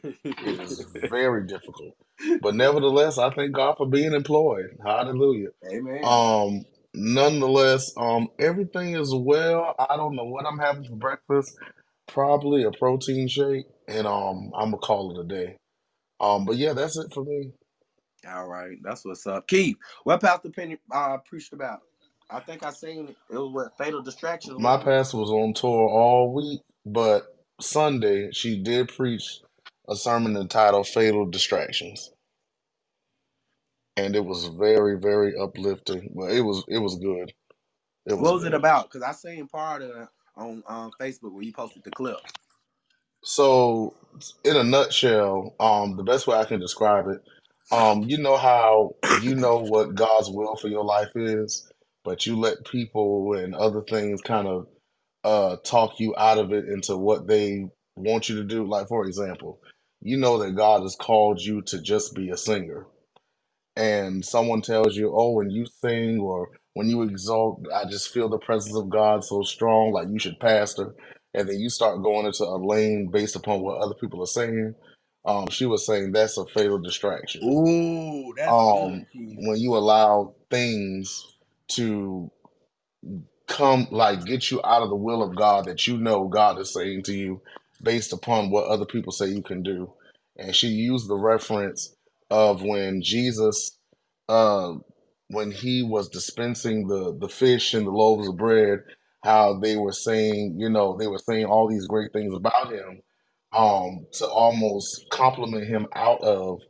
It is very difficult. But nevertheless, I thank God for being employed. Hallelujah. Amen. Um, nonetheless, um, everything is well. I don't know what I'm having for breakfast. Probably a protein shake, and um, I'm gonna call it a day. Um, but yeah, that's it for me. All right, that's what's up. Keith, what Pastor Penny uh, preached about? I think I seen it. It was what fatal distractions. My pastor was on tour all week, but Sunday she did preach a sermon entitled "Fatal Distractions," and it was very, very uplifting. Well, it was, it was good. It was What was it about? Because I seen part of it on um, Facebook where you posted the clip. So, in a nutshell, um, the best way I can describe it, um, you know how you know what God's will for your life is, but you let people and other things kind of uh talk you out of it into what they want you to do. Like, for example, you know that God has called you to just be a singer, and someone tells you, "Oh, when you sing or when you exalt, I just feel the presence of God so strong, like you should pastor." And then you start going into a lane based upon what other people are saying. Um, she was saying that's a fatal distraction. Ooh, that's Um, good, when you allow things to come like get you out of the will of God that you know God is saying to you based upon what other people say you can do. And she used the reference of when Jesus uh when he was dispensing the the fish and the loaves of bread, how they were saying, you know, they were saying all these great things about him um to almost compliment him out of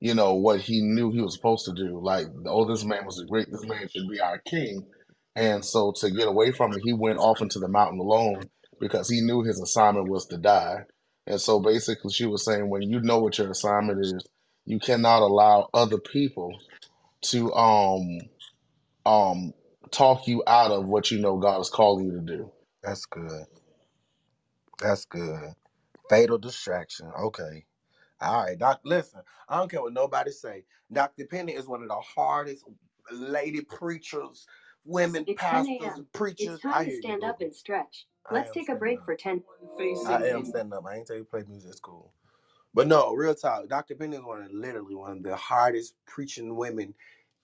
you know, what he knew he was supposed to do. Like, oh, this man was great, this man should be our king. And so to get away from it, he went off into the mountain alone because he knew his assignment was to die. And so basically, she was saying, when you know what your assignment is, you cannot allow other people to um um talk you out of what you know God is calling you to do. That's good. That's good. Fatal distraction. Okay. All right, Doc. Listen, I don't care what nobody say. Dr. Penny is one of the hardest lady preachers, women It's pastors, and preachers. It's I time to stand up and stretch. I Let's take a break up. for 10. I am standing up. I ain't tell you to play music. It's cool. But no, real talk. Dr. Penny is one of literally one of the hardest preaching women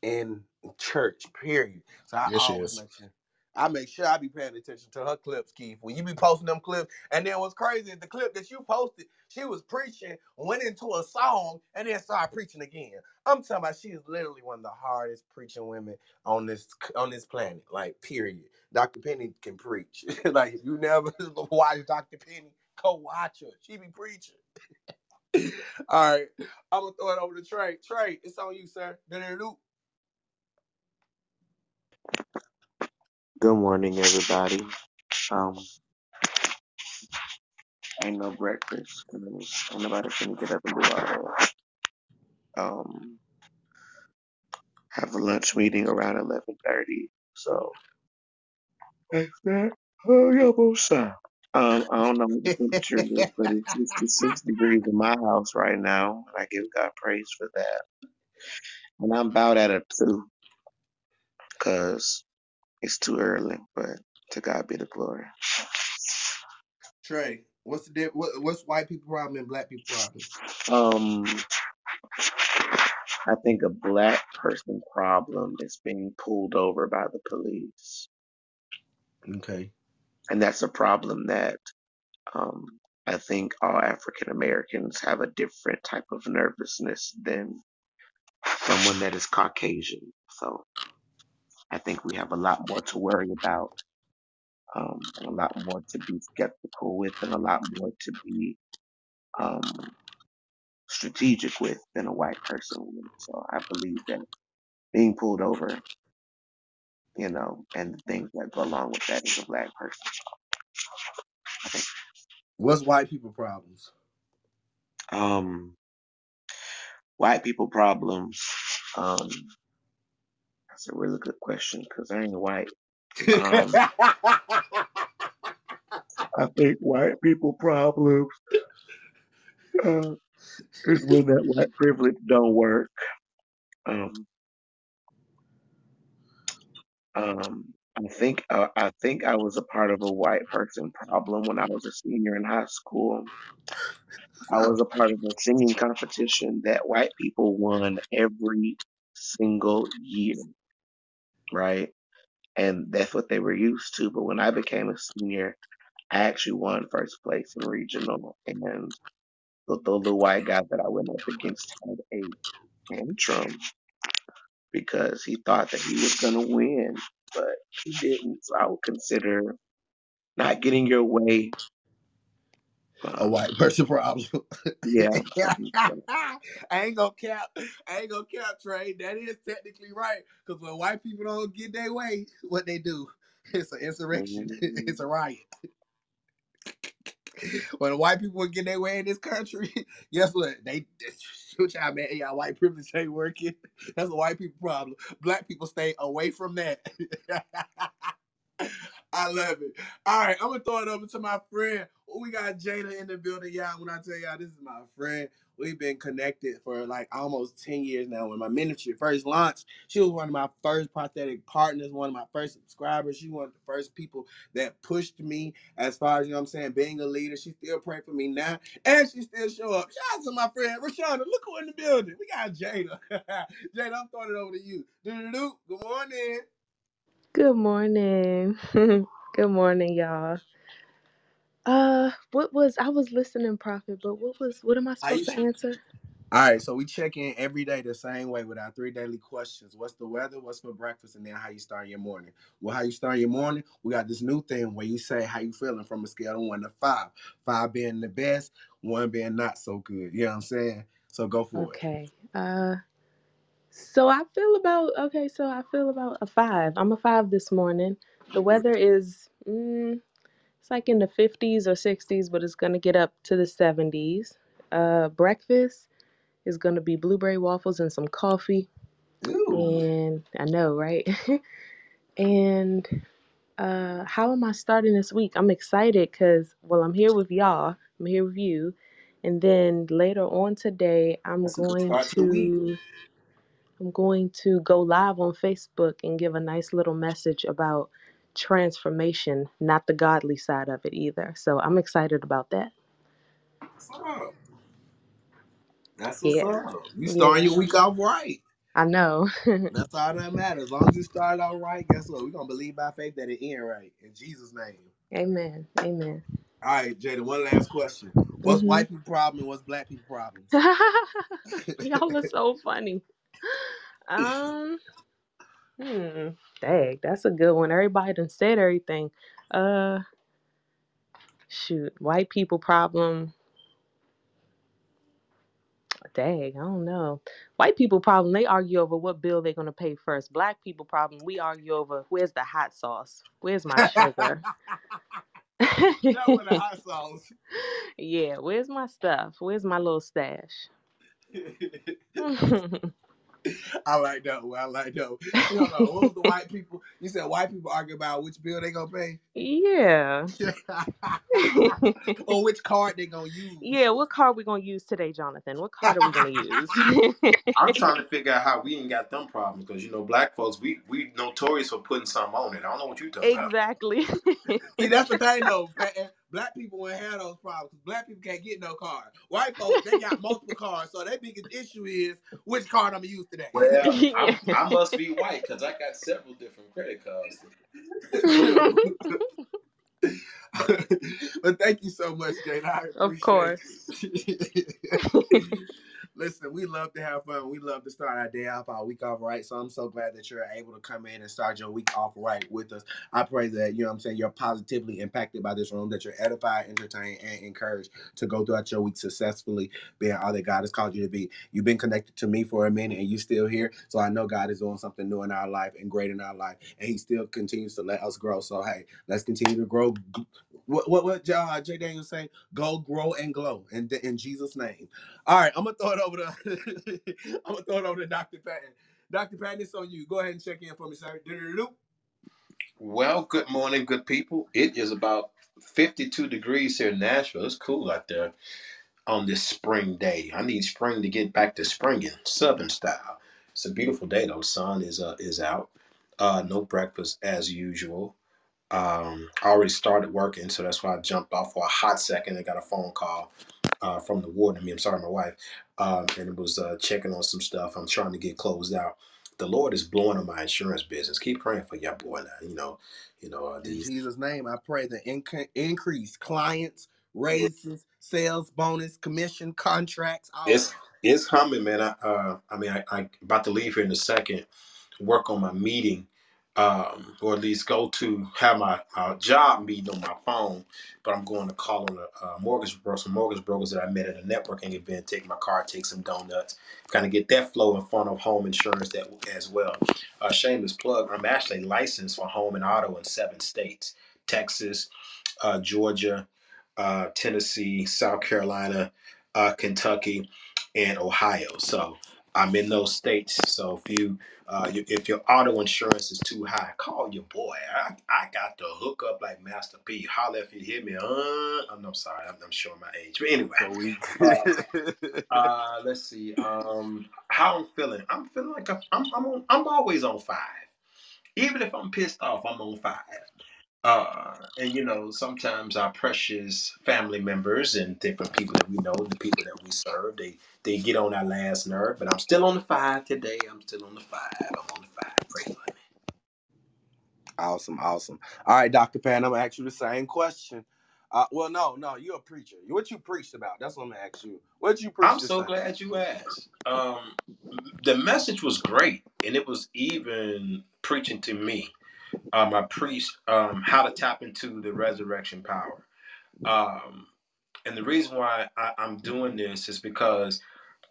in church. Period. So I Yes, she always is. make sure. I make sure I be paying attention to her clips, Keith. When you be posting them clips, and then what's crazy is the clip that you posted, she was preaching, went into a song, and then started preaching again. I'm talking about she is literally one of the hardest preaching women on this on this planet. Like, period. Dr. Penny can preach. like, if you never watch Dr. Penny, go watch her. She be preaching. All right, I'm gonna throw it over to Trey. Trey, it's on you, sir. Do-do-do. Good morning, everybody. Um, ain't no breakfast. I ain't nobody finna get up and do that. Um, have a lunch meeting around eleven thirty. So that's that. Oh, yeah, both. Um, I don't know what the temperature is, but it's 66 degrees in my house right now, and I give God praise for that. And I'm about at a two, cause it's too early, but to God be the glory. Trey, what's the what, what's white people problem and black people problem? Um, I think a black person problem is being pulled over by the police. Okay. And that's a problem that um, I think all African Americans have a different type of nervousness than someone that is Caucasian. So I think we have a lot more to worry about, um, and a lot more to be skeptical with, and a lot more to be um, strategic with than a white person would. So I believe that being pulled over you know, and the things that go along with that is a black person. What's white people problems? Um, white people problems. Um, a really good question because I ain't white. Um, I think white people problems uh, is when that white privilege don't work. Um, um, I think uh, I think I was a part of a white person problem when I was a senior in high school. I was a part of a singing competition that white people won every single year, right? And that's what they were used to. But when I became a senior, I actually won first place in regional. And the, the little white guy that I went up against had a tantrum because he thought that he was going to win, but he didn't. So I would consider not getting your way. A white person problem. yeah. I think so. I ain't gonna cap. I ain't gonna cap, Trey. That is technically right. Because when white people don't get their way, what they do? It's an insurrection. Mhm. It's a riot. when white people get their way in this country, guess what? They shoot y'all, man. Y'all white privilege ain't working. That's a white people problem. Black people stay away from that. I love it. All right, I'm gonna throw it over to my friend. We got Jada in the building, y'all. When I tell y'all this is my friend, we've been connected for like almost 10 years now. When my ministry first launched, she was one of my first prosthetic partners, one of my first subscribers. She was one of the first people that pushed me as far as you know I'm saying, being a leader. She still pray for me now, and she still show up. Shout out to my friend Rashonda. Look who in the building. We got Jada. Jada, I'm throwing it over to you. Do-do-do. Good morning. Good morning. Good morning, y'all. Uh, what was I was listening, Prophet, but what was what am I supposed to answer? All right, so we check in every day the same way with our three daily questions. What's the weather? What's for breakfast? And then how you start your morning. Well, how you start your morning? We got this new thing where you say how you feeling from a scale of one to five. Five being the best, one being not so good. You know what I'm saying? So go for it. Okay. Uh, so I feel about okay. So I feel about a five. I'm a five this morning. The weather is mm, it's like in the 50s or 60s, but it's gonna get up to the 70s. Uh, breakfast is gonna be blueberry waffles and some coffee. Ooh. And I know, right? and uh, how am I starting this week? I'm excited because well, I'm here with y'all. I'm here with you. And then later on today, I'm That's a good going start to the week. to I'm going to go live on Facebook and give a nice little message about transformation, not the godly side of it either. So I'm excited about that. What's up? That's what's Yeah. up. You starting Yeah. your week off right. I know. That's all that matters. As long as you start out right, guess what? We're gonna believe by faith that it end right. In Jesus' name. Amen. Amen. All right, Jada, one last question. What's Mhm. white people problem and what's black people problem? Y'all are so funny. Um, hmm, dang, that's a good one. Everybody done said everything. Uh, shoot, white people problem. Dang, I don't know. White people problem, they argue over what bill they're gonna pay first. Black people problem, we argue over where's the hot sauce? Where's my sugar? that one the hot sauce. yeah, where's my stuff? Where's my little stash? I like that one. I like that one. You know, what was the white people? You said white people argue about which bill they gonna pay, yeah. or which card they gonna use. Yeah, what card we gonna use today, Jonathan? What card are we gonna use? I'm trying to figure out how we ain't got them problems because you know black folks we we notorious for putting something on it. I don't know what you talking about. exactly. See, that's the thing though. Man. Black people won't have those problems. Black people can't get no card. White folks, they got multiple cars, So their biggest issue is which card I'm gonna use today. Well, I, I must be white because I got several different credit cards. but thank you so much, Jada. I Of appreciate course. Listen, we love to have fun. We love to start our day off, our week off right. So I'm so glad that you're able to come in and start your week off right with us. I pray that, you know what I'm saying, you're positively impacted by this room, that you're edified, entertained, and encouraged to go throughout your week successfully, being all that God has called you to be. You've been connected to me for a minute and you're still here. So I know God is doing something new in our life and great in our life. And He still continues to let us grow. So hey, let's continue to grow. What what what uh, Jay Daniel say? Go, grow, and glow. In, in Jesus' name. All right, I'm gonna throw it over to I'm gonna throw it over to Dr. Patton. Dr. Patton, it's on you. Go ahead and check in for me, sir. Well, good morning, good people. It is about 52 degrees here in Nashville. It's cool out there on this spring day. I need spring to get back to springing, southern style. It's a beautiful day though. Sun is uh, is out. Uh, no breakfast as usual. Um, I already started working, so that's why I jumped off for a hot second. I got a phone call uh, from the warden. I mean, I'm sorry, my wife, um, and it was uh, checking on some stuff. I'm trying to get closed out. The Lord is blowing on my insurance business. Keep praying for your boy now. You know, you know uh, In. Jesus' name, I pray the inc- increase clients, raises, sales, bonus, commission, contracts, all It's it's coming, man. I uh, I mean, I, I about to leave here in a second. Work on my meeting, um, or at least go to have my, my job meeting on my phone. But I'm going to call on a uh, mortgage broker, some mortgage brokers that I met at a networking event. Take my car, take some donuts, kind of get that flow in front of home insurance that as well. Uh, shameless plug. I'm actually licensed for home and auto in seven states: Texas, uh, Georgia, uh, Tennessee, South Carolina, uh, Kentucky, and Ohio. So I'm in those states. So if you uh, you- if your auto insurance is too high, call your boy. I, I got the hook up like Master P. Holler if you hear me. Uh, I'm, I'm sorry, I'm, I'm showing my age. But anyway, So we uh, let's see. Um, how I'm feeling? I'm feeling like I'm I'm I'm, on, I'm always on five. Even if I'm pissed off, I'm on five. Uh, and you know, sometimes our precious family members and different people that we know, the people that we serve, they they get on our last nerve. But I'm still on the five today. I'm still on the five. I'm on the five. Pray for me. Awesome, awesome. All right, Dr. Pan, I'm gonna ask you the same question. Uh, well, no, no, you're a preacher. What you preached about? That's what I'm gonna ask you. What you preached? I'm so Sunday? glad you asked. Um, the message was great, and it was even preaching to me. Um, I preached um, how to tap into the resurrection power. Um, and the reason why I, I'm doing this is because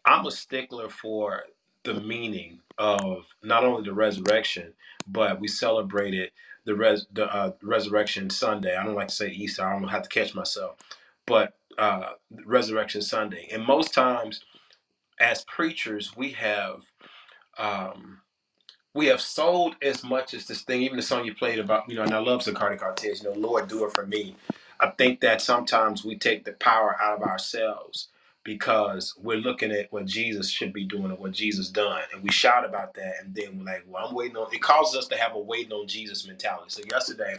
I'm a stickler for the meaning of not only the resurrection, but we celebrated the res the uh, resurrection Sunday. I don't like to say Easter. I don't have to catch myself, but uh, Resurrection Sunday. And most times, as preachers, we have. Um, we have sold as much as this thing, even the song you played about, you know, and I love Zacardi Cortez, you know, Lord, do it for me. I think that sometimes we take the power out of ourselves because we're looking at what Jesus should be doing and what Jesus done. And we shout about that. And then we're like, well, I'm waiting on, it causes us to have a waiting on Jesus mentality. So yesterday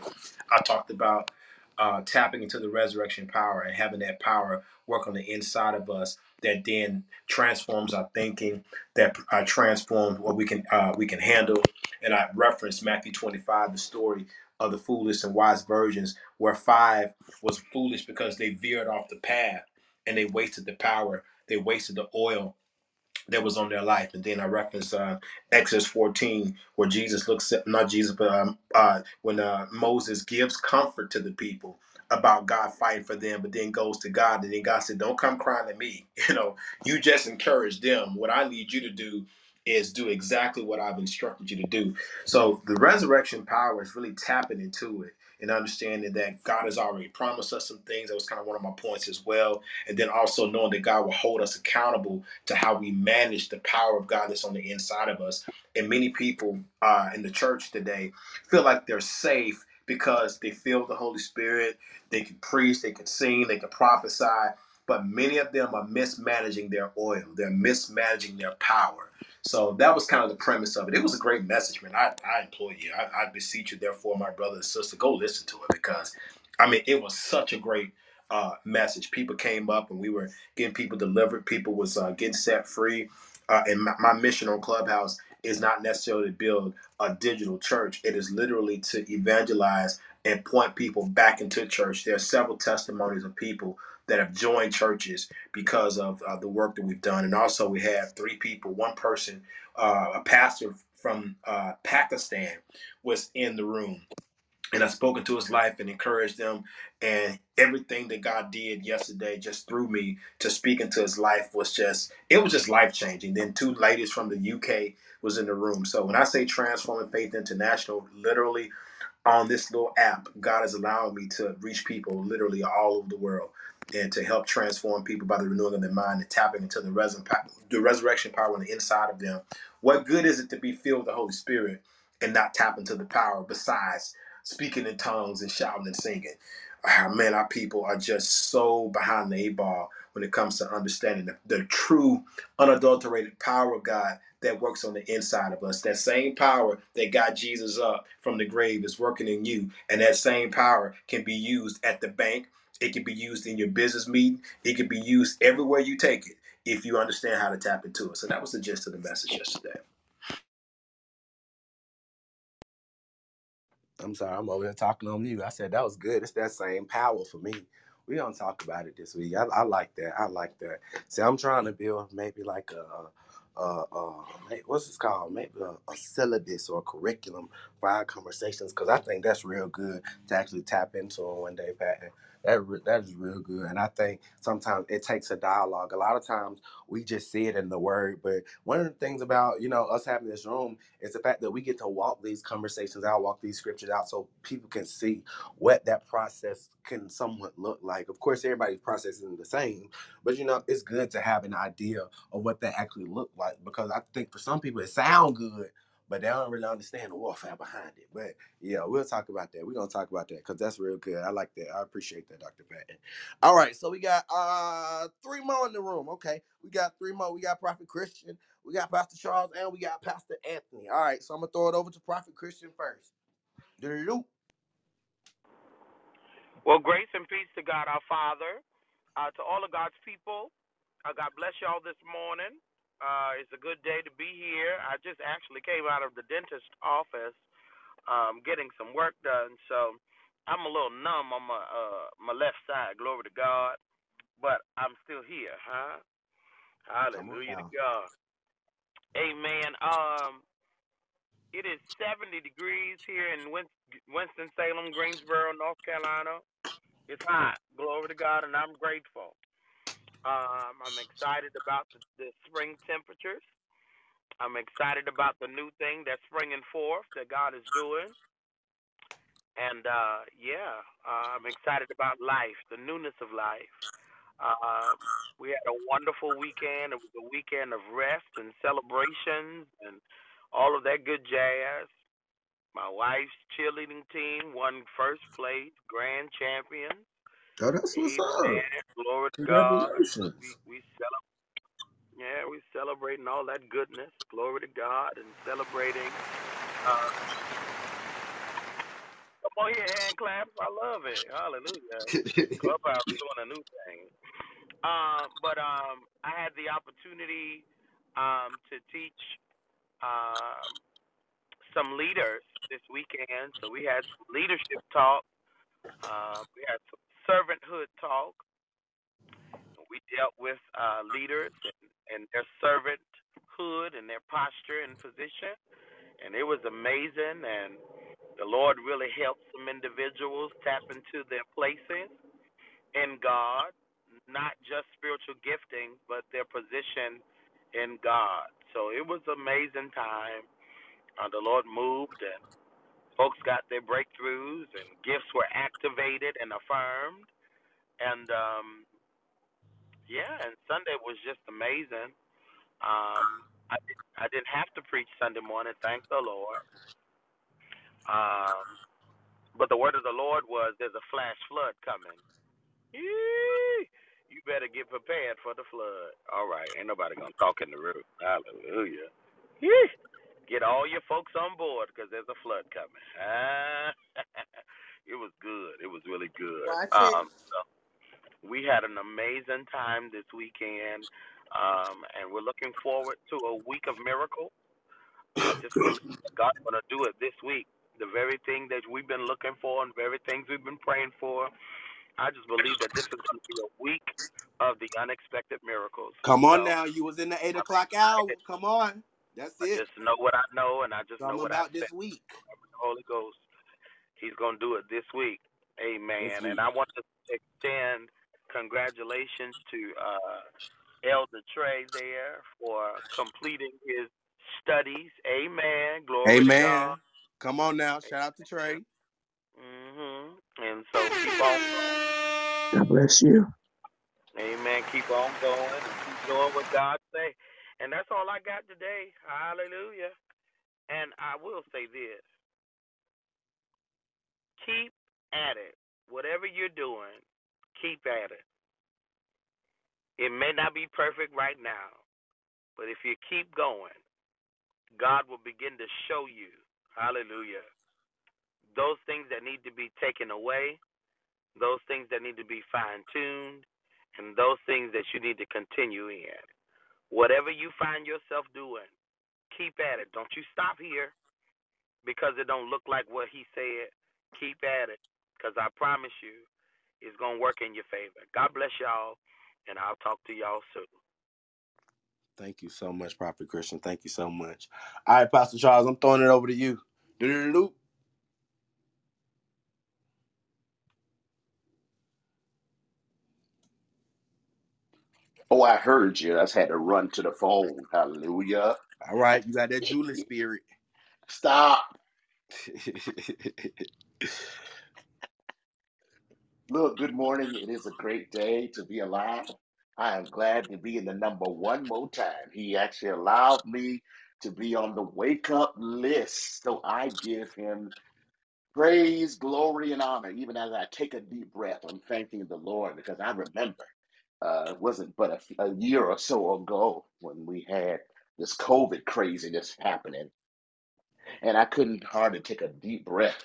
I talked about uh, tapping into the resurrection power and having that power work on the inside of us that then transforms our thinking, that uh, transforms what we can uh, we can handle. And I referenced Matthew 25, the story of the foolish and wise virgins, where five was foolish because they veered off the path and they wasted the power, they wasted the oil, that was on their life. And then I reference uh, Exodus 14, where Jesus looks at, not Jesus, but um, uh, when uh, Moses gives comfort to the people about God fighting for them, but then goes to God. And then God said, Don't come crying to me. You know, you just encourage them. What I need you to do is do exactly what I've instructed you to do. So the resurrection power is really tapping into it and understanding that God has already promised us some things. That was kind of one of my points as well. And then also knowing that God will hold us accountable to how we manage the power of God that's on the inside of us. And many people uh, in the church today feel like they're safe because they feel the Holy Spirit. They can preach, they can sing, they can prophesy. But many of them are mismanaging their oil. They're mismanaging their power. So that was kind of the premise of it. It was a great message, man. I, I implore you, I, I beseech you, therefore, my brother and sister, go listen to it because, I mean, it was such a great uh, message. People came up and we were getting people delivered. People was uh, getting set free. Uh, and my, my mission on Clubhouse is not necessarily to build a digital church. It is literally to evangelize and point people back into church. There are several testimonies of people that have joined churches because of uh, the work that we've done. And also, we have three people, one person, uh, a pastor from uh, Pakistan, was in the room. And I've spoken to his life and encouraged them. And everything that God did yesterday, just through me to speak into his life, was just, it was just life changing. Then, two ladies from the UK was in the room. So, when I say Transforming Faith International, literally, on this little app, God has allowed me to reach people literally all over the world and to help transform people by the renewing of their mind and tapping into the, res- the resurrection power on the inside of them. What good is it to be filled with the Holy Spirit and not tap into the power besides speaking in tongues and shouting and singing? Ah, man, our people are just so behind the eight ball when it comes to understanding the, the true, unadulterated power of God that works on the inside of us. That same power that got Jesus up from the grave is working in you. And that same power can be used at the bank. It can be used in your business meeting. It can be used everywhere you take it if you understand how to tap into it. So that was the gist of the message yesterday. I'm sorry, I'm over here talking on you. I said that was good. It's that same power for me. We don't talk about it this week. I, I like that. I like that. See, I'm trying to build maybe like a, uh, what's this called? Maybe a, a syllabus or a curriculum for our conversations because I think that's real good to actually tap into on one day, Pat. That re- that is real good, and I think sometimes it takes a dialogue. A lot of times we just see it in the word, but one of the things about you know us having this room is the fact that we get to walk these conversations out, walk these scriptures out, so people can see what that process can somewhat look like. Of course, everybody's process isn't the same, but you know it's good to have an idea of what that actually look like because I think for some people it sound good, but they don't really understand the warfare behind it. But yeah, we'll talk about that. We're gonna talk about that because that's real good. I like that. I appreciate that, Dr. Patton. All right, so we got uh three more in the room. Okay, we got three more. We got Prophet Christian, we got Pastor Charles, and we got Pastor Anthony. All right, so I'm gonna throw it over to Prophet Christian first. Do Well, grace and peace to God our Father, uh, to all of God's people. Uh, God bless y'all this morning. Uh, it's a good day to be here. I just actually came out of the dentist office um, getting some work done, so I'm a little numb on my uh, my left side. Glory to God, but I'm still here, huh? Hallelujah to. God. Amen. Um, it is 70 degrees here in Winston Salem, Greensboro, North Carolina. It's hot. Glory to God, and I'm grateful. Um, I'm excited about the, the spring temperatures. I'm excited about the new thing that's springing forth that God is doing. And uh, yeah, uh, I'm excited about life, the newness of life. Um, we had a wonderful weekend. It was a weekend of rest and celebrations and all of that good jazz. My wife's cheerleading team won first place, grand champion. Oh, that's what's up. Glory to God. We we celebrate. Yeah, we celebrating all that goodness. Glory to God and celebrating. Uh, come on here, hand claps. I love it. Hallelujah. Clubhouse doing a new thing. Um, but um, I had the opportunity um, to teach um, some leaders this weekend. So we had some leadership talk. Uh, we had some servanthood talk. We dealt with uh, leaders and, their servanthood and their posture and position, and it was amazing. And the Lord really helped some individuals tap into their places in God, not just spiritual gifting, but their position in God. So it was an amazing time. Uh, the Lord moved, and folks got their breakthroughs, and gifts were activated and affirmed. And um, yeah, and Sunday was just amazing. Um, I I didn't have to preach Sunday morning, thank the Lord. Um, but the word of the Lord was, "There's a flash flood coming." You better get prepared for the flood. All right, ain't nobody gonna talk in the room. Hallelujah. Get all your folks on board because there's a flood coming. Ah, it was good. It was really good. Um, so we had an amazing time this weekend, um, and we're looking forward to a week of miracles. Just God's going to do it this week. The very thing that we've been looking for and very things we've been praying for. I just believe that this is going to be a week of the unexpected miracles. Come on So now. You was in the eight o'clock hour. Come on. That's it. I it. just know what I know, and I just know Something what I about this week. the Holy Ghost. He's going to do it this week. This Amen. week. And I want to extend congratulations to uh, Elder Trey there for completing his studies. Amen. Glory to God. Amen. Come on now. Shout out to Trey. hmm And so keep on going. God bless you. Amen. Keep on going and keep doing what God say. And that's all I got today. Hallelujah. And I will say this. Keep at it. Whatever you're doing, keep at it. It may not be perfect right now, but if you keep going, God will begin to show you, hallelujah, those things that need to be taken away, those things that need to be fine tuned, and those things that you need to continue in. Whatever you find yourself doing, keep at it. Don't you stop here because it don't look like what he said. Keep at it because I promise you it's going to work in your favor. God bless y'all, and I'll talk to y'all soon. Thank you so much, Prophet Christian. Thank you so much. All right, Pastor Charles, I'm throwing it over to you. Do-do-do-do. Oh, I heard you. I just had to run to the phone. Hallelujah. All right, you got that Julie spirit. Stop. Look, good morning. It is a great day to be alive. I am glad to be in the number one more time. He actually allowed me to be on the wake up list. So I give him praise, glory, and honor. Even as I take a deep breath, I'm thanking the Lord because I remember uh, it wasn't but a, a year or so ago when we had this COVID craziness happening, and I couldn't hardly take a deep breath.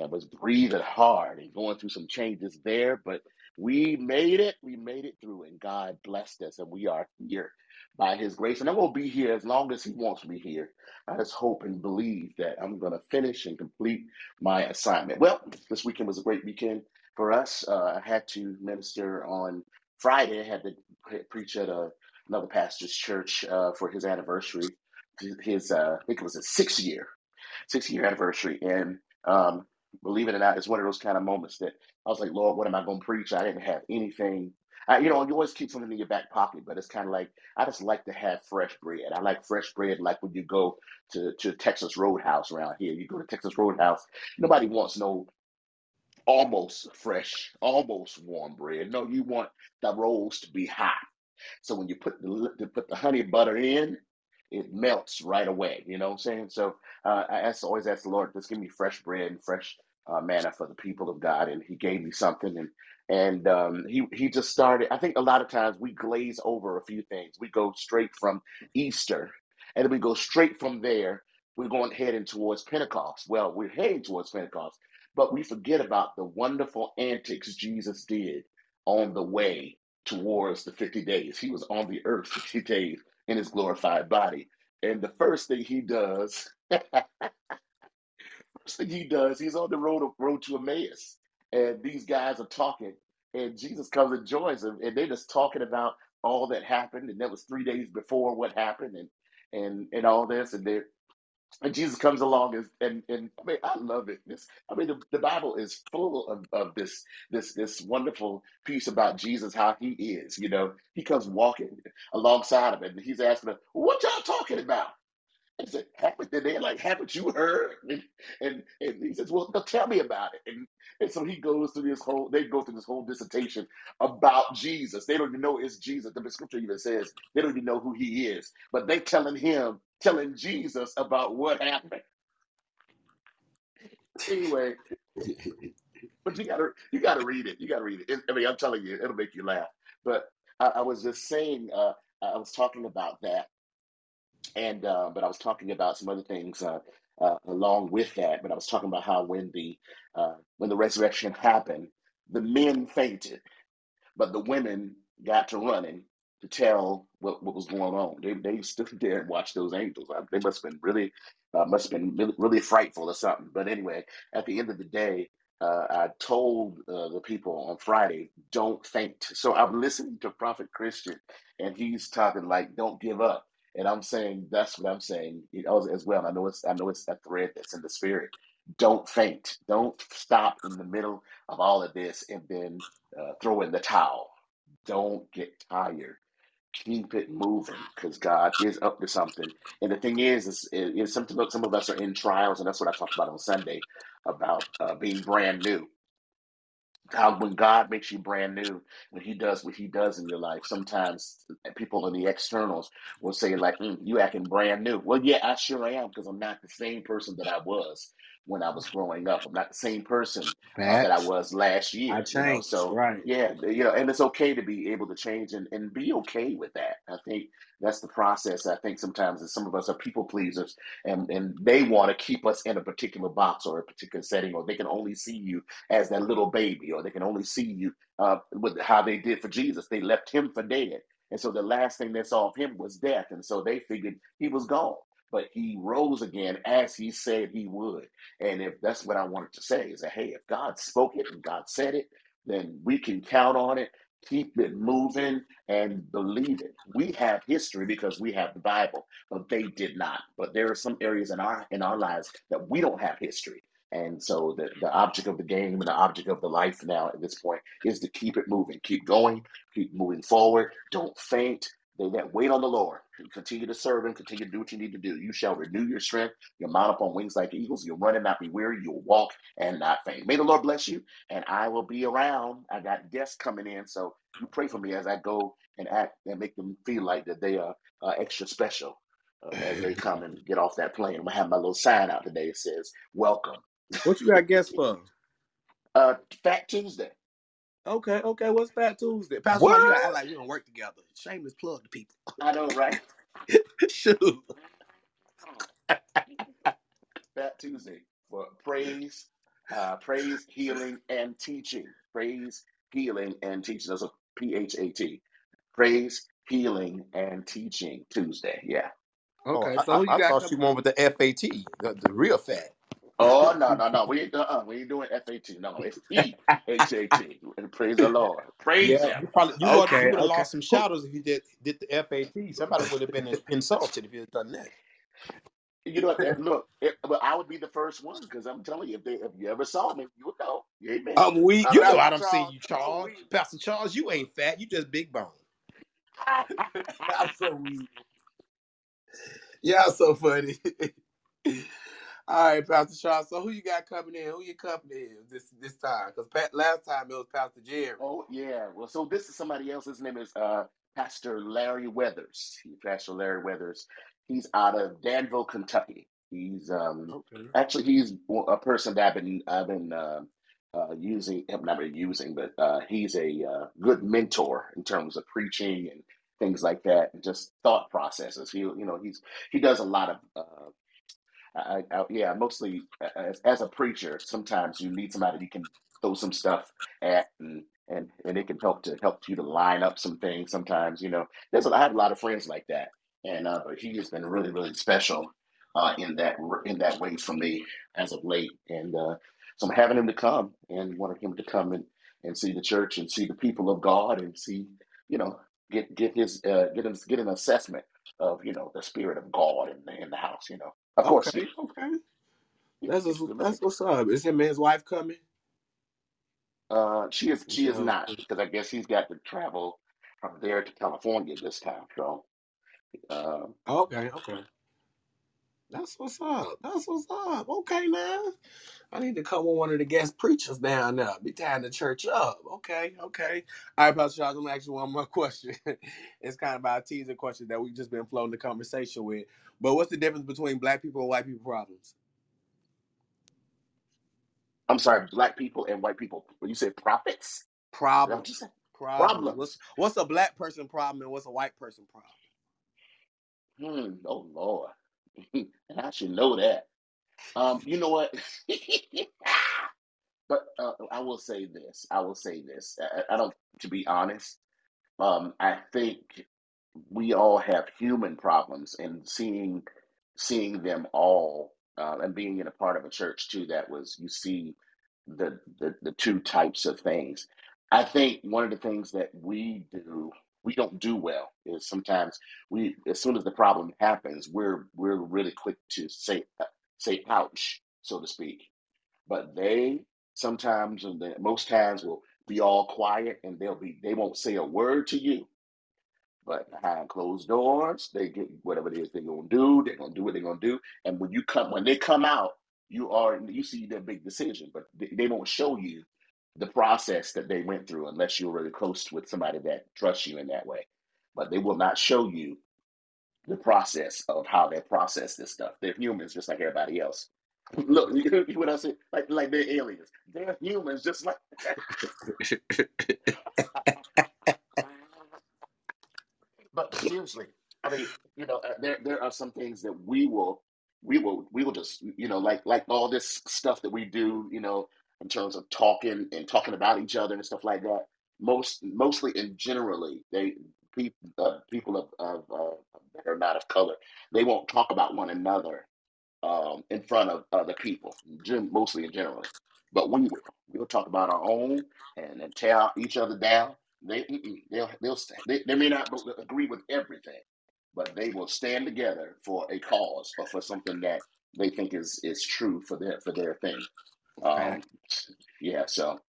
I was breathing hard and going through some changes there, but we made it. We made it through, and God blessed us, and we are here by His grace. And I'm going to be here as long as He wants me here. I just hope and believe that I'm going to finish and complete my assignment. Well, this weekend was a great weekend for us. Uh, I had to minister on Friday. I had to preach at a, another pastor's church uh, for his anniversary. His, uh, I think it was his sixth year, six year anniversary, and um, believe it or not, it's one of those kind of moments that I was like, Lord, what am I going to preach? I didn't have anything Uh, you know, you always keep something in your back pocket, but it's kind of like I just like to have fresh bread. I like fresh bread, like when you go to to Texas Roadhouse around here. You go to Texas Roadhouse, nobody wants no almost fresh, almost warm bread. No, you want the rolls to be hot. So when you put the put the honey butter in, it melts right away. You know what I'm saying? So uh, I ask, always ask the Lord, just give me fresh bread and fresh uh, manna for the people of God, and He gave me something, and and um, he he just started. I think a lot of times we glaze over a few things. We go straight from Easter, and then we go straight from there. We're going heading towards Pentecost. Well, we're heading towards Pentecost, but we forget about the wonderful antics Jesus did on the way towards the 50 days. He was on the earth 50 days in his glorified body. And the first thing he does, first thing he does, he's on the road of, road to Emmaus. And these guys are talking, and Jesus comes and joins them, and they're just talking about all that happened, and that was three days before what happened, and and and all this, and they're and Jesus comes along and and, and I mean I love it. This I mean the, the Bible is full of, of this this this wonderful piece about Jesus, how he is. You know, he comes walking alongside of it and he's asking them, What y'all talking about? And he said, Haven't they like, haven't you heard? And, and and he says, Well, tell me about it. And and so he goes through this whole they go through this whole dissertation about Jesus. They don't even know it's Jesus. The scripture even says they don't even know who he is, but they telling him telling Jesus about what happened. Anyway, but you gotta you gotta read it. You gotta read it. It- I mean, I'm telling you, it'll make you laugh. But I, I was just saying, uh, I was talking about that, and uh, but I was talking about some other things uh, uh, along with that. But I was talking about how when the uh, when the resurrection happened, the men fainted, but the women got to running to tell what, what was going on. They they stood there and watched those angels. They must have been really uh, must have been really, really frightful or something. But anyway, at the end of the day, uh, I told uh, the people on Friday, don't faint. So I'm listening to Prophet Christian, and he's talking like, don't give up. And I'm saying that's what I'm saying as well. I know it's I know it's a thread that's in the spirit. Don't faint. Don't stop in the middle of all of this and then uh, throw in the towel. Don't get tired keep it moving because God is up to something. And the thing is, is, is some, some of us are in trials, and that's what I talked about on Sunday about uh, being brand new how when God makes you brand new, when He does what He does in your life, sometimes people in the externals will say like, mm, "You acting brand new." Well, yeah, I sure am because I'm not the same person that I was when I was growing up. I'm not the same person uh, that I was last I year. You know, changed. so Right. yeah, you know, and it's okay to be able to change and, and be okay with that. I think that's the process. I think sometimes that some of us are people pleasers and and they want to keep us in a particular box or a particular setting, or they can only see you as that little baby, or they can only see you uh, with how they did for Jesus. They left him for dead. And so the last thing they saw of him was death. And so they figured he was gone. But he rose again as he said he would. And if that's what I wanted to say is that, hey, if God spoke it and God said it, then we can count on it, keep it moving, and believe it. We have history because we have the Bible, but they did not. But there are some areas in our in our lives that we don't have history. And so the, the object of the game and the object of the life now at this point is to keep it moving, keep going, keep moving forward. Don't faint. They that wait on the Lord continue to serve Him, continue to do what you need to do. You shall renew your strength. You'll mount up on wings like eagles. You'll run and not be weary. You'll walk and not faint. May the Lord bless you, and I will be around. I got guests coming in, so you pray for me as I go and act and make them feel like that they are uh, extra special uh, as they come and get off that plane. I'm gonna have my little sign out today. It says, "Welcome." What you got guests for? Uh, Fat Tuesday. Okay, okay. What's Fat Tuesday? Pastor, Mike, you gotta act like we don't work together. Shameless plug to people. I know, right? Shoot. Fat Tuesday for praise, uh, praise, healing, and teaching. Praise, healing, and teaching. That's a P H A T. Praise, healing, and teaching Tuesday. Yeah. Oh, Okay, I, so I, who you I got thought you coming? went with the FAT, the, the real fat. Oh no no no we ain't uh we ain't doing F A T no it's P H A T and praise the Lord praise Yeah, Him you probably you would you Okay, would have okay. lost some shadows if you did did the FAT. Somebody would have been insulted if you had done that. You know what? that- Look, it, but I would be the first one because I'm telling you, if they if you ever saw me, you would know. Amen. I'm weak. You know I don't see you, Charles. weak. Pastor Charles, you ain't fat. You just big bone. I'm so weak. Y'all so funny. All right, Pastor Charles. So who you got coming in? Who your company is this this time? Because last time it was Pastor Jerry. Oh yeah. Well, so this is somebody else. His name is uh, Pastor Larry Weathers. He- Pastor Larry Weathers. He's out of Danville, Kentucky. He's um Okay. actually he's a person that I've been I've been uh, uh, using. I'm not really using, but uh, he's a uh, good mentor in terms of preaching and things like that, and just thought processes. He you know he's he does a lot of. I, I, yeah, mostly as, as a preacher, sometimes you need somebody you can throw some stuff at, and and and it can help to help you to line up some things. Sometimes, you know, there's I have a lot of friends like that, and uh, but he has been really really special uh, in that in that way for me as of late, and uh, so I'm having him to come and wanted him to come and and see the church and see the people of God and see you know get get his uh, get his, get an assessment of you know the spirit of God in in the house. You know, of course, Okay. Okay. That's what's, that's what's up. Is him and his wife coming? Uh, she is she is not because I guess he's got to travel from there to California this time. So, uh, okay. Okay. That's what's up. That's what's up. Okay, now. I need to come with one of the guest preachers down there. Be tying the church up. Okay, okay. All right, Pastor Charles, I'm gonna ask you one more question. it's kind of about a teaser question that we've just been floating the conversation with. But what's the difference between black people and white people problems? I'm sorry, black people and white people. When you say prophets, is that what you Problems. said? Problems. Problems. What's what's a black person problem and what's a white person problem? Hmm. Oh Lord, and I should know that. Um, you know what? but uh, I will say this. I will say this. I, I don't. To be honest, um, I think we all have human problems, and seeing seeing them all uh, and being in a part of a church too that was you see the, the the two types of things. I think one of the things that we do we don't do well is sometimes we as soon as the problem happens we're we're really quick to say say ouch so to speak but they sometimes and most times will be all quiet and they'll be they won't say a word to you but behind closed doors, they get whatever it is they're gonna do. They're gonna do what they're gonna do. And when you come, when they come out, you are you see their big decision, but they, they won't show you the process that they went through unless you're really close with somebody that trusts you in that way. But they will not show you the process of how they process this stuff. They're humans just like everybody else. Look, you hear what I said? Like like they're aliens. They're humans just like But seriously, I mean, you know, uh, there there are some things that we will we will we will just you know like like all this stuff that we do, you know, in terms of talking and talking about each other and stuff like that. Most mostly and generally, they people uh, people of, of uh, that are not of color, they won't talk about one another um, in front of other people, mostly and generally. But we will. We'll talk about our own and, and tear each other down. They they'll they'll st- they, they may not agree with everything, but they will stand together for a cause or for something that they think is is true for their for their thing. Um, yeah, so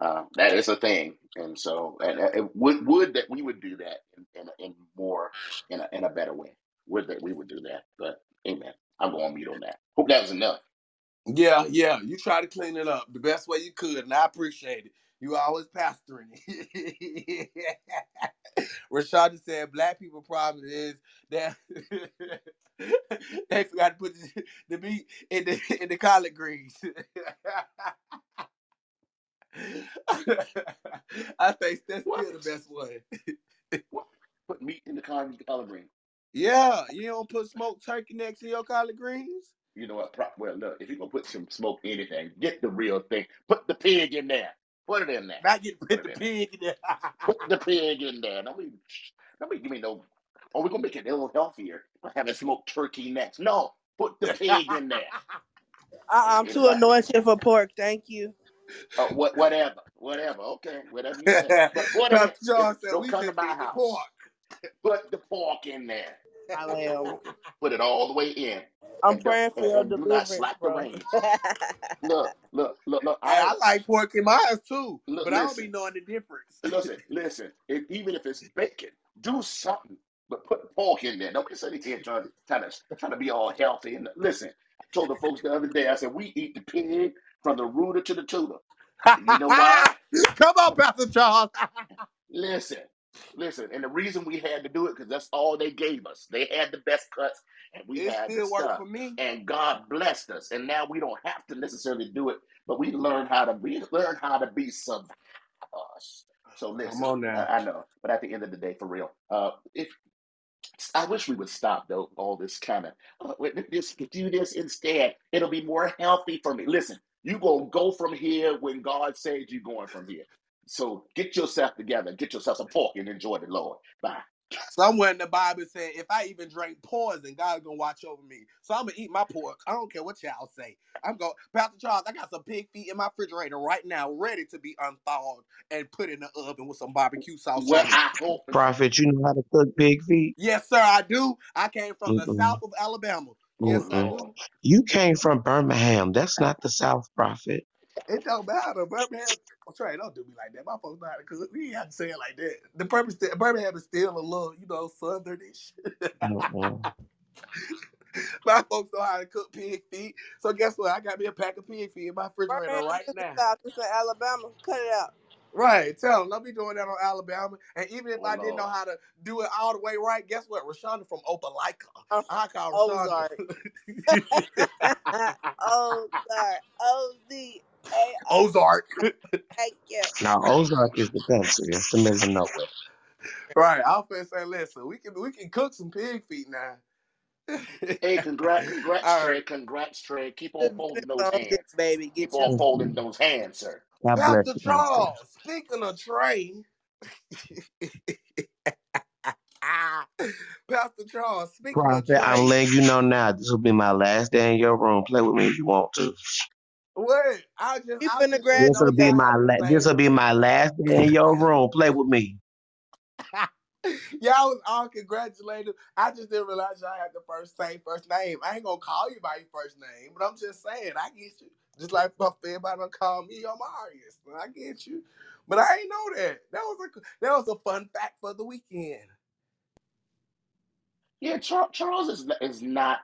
uh, that is a thing, and so and, and it would would that we would do that in, in, in more in a in a better way. Would that we would do that? But amen. I'm going to mute on that. Hope that was enough. Yeah, yeah. You try to clean it up the best way you could, and I appreciate it. You always pastoring it. Rashada said black people problem is that they forgot to put the, the meat in the in the collard greens. I think that's What? still the best one. What? Put meat in the collard, collard green. Yeah, you don't put smoked turkey next to your collard greens. You know what? Well, look, if you're gonna put some smoke anything, get the real thing. Put the pig in there. Put it in there. Not get Put put the pig in there. Put the pig in there. Don't be, don't be give me no. Oh, we're gonna make it a little healthier having smoked turkey next. No, put the pig in there. I- I'm too anointed for pork. Thank you. uh, what, whatever, whatever. Okay, whatever you say. But put John said don't we come to my house. pork. Put the pork in there. I am. Put it all the way in. I'm And, praying for and, your and do deliverance, slack bro. reins. Look, look, look, look. I I like pork in mine too, look, but I don't be knowing the difference. listen, listen. If, even if it's bacon, do something, but put pork in there. Don't be sitting here trying to trying to trying to be all healthy. And listen, I told the folks the other day. I said we eat the pig from the rooter to the tutor. You know why? Come on, Pastor Charles. Listen, listen, and the reason we had to do it because that's all they gave us. They had the best cuts, and we it had the still works stuff. for me. And God blessed us, and now we don't have to necessarily do it, but we learn how to we learn how to be survivors. So Come listen, on now. I, I know, but at the end of the day, for real, uh, if I wish we would stop though all this kind of oh, this do this instead. It'll be more healthy for me. Listen, you gonna go from here when God says you're going from here. So get yourself together, get yourself some pork, and enjoy the Lord. Bye. Somewhere in the Bible said, if I even drink poison, God's gonna watch over me. So I'm gonna eat my pork. I don't care what y'all say. I'm going, Pastor Charles. I got some pig feet in my refrigerator right now, ready to be unthawed and put in the oven with some barbecue sauce Well. I hope Prophet, you know how to cook pig feet? Yes, sir, I do. I came from the Mm-mm. south of Alabama. Yes, oh, do. You came from Birmingham. That's not the South, Prophet. It don't matter. Birmingham, I'm sorry, don't do me like that. My folks know how to cook. We ain't have to say it like that. The purpose, that Birmingham is still a little, you know, southernish. Oh, Mm-mm. My folks know how to cook pig feet. So guess what? I got me a pack of pig feet in my refrigerator Birmingham right now. South. It's in Alabama. Cut it out. Right. Tell them, don't be doing that on Alabama. And even if Oh I didn't know how to do it all the way right, guess what? Rashonda from Opelika. I'm I call Ozark. Rashonda. Ozark. O Z A R. Uh, Ozark. Thank you. Now, Ozark is the country. It's the middle of nowhere. right. I'll finna say, listen, we can we can cook some pig feet now. Hey, congrats, congrats, all right. Trey. Congrats, Trey. Keep on Just folding those on this, hands. baby. Keep Get your on folding mm-hmm. those hands, sir. God bless Pastor you, Charles, speaking of Trey. Pastor Charles, speaking of Prophet, I'm Trey, letting you know now. This will be my last day in your room. Play with me if you want to. What? I just You finna just didn't This will be my la- this will be my last day in your room. Play with me. Y'all was all congratulated. I just didn't realize y'all had the first same first name. I ain't gonna call you by your first name, but I'm just saying I get you. Just like fuck everybody don't call me Omarius. I get you. But I ain't know that. That was a that was a fun fact for the weekend. Yeah, Char- Charles is is not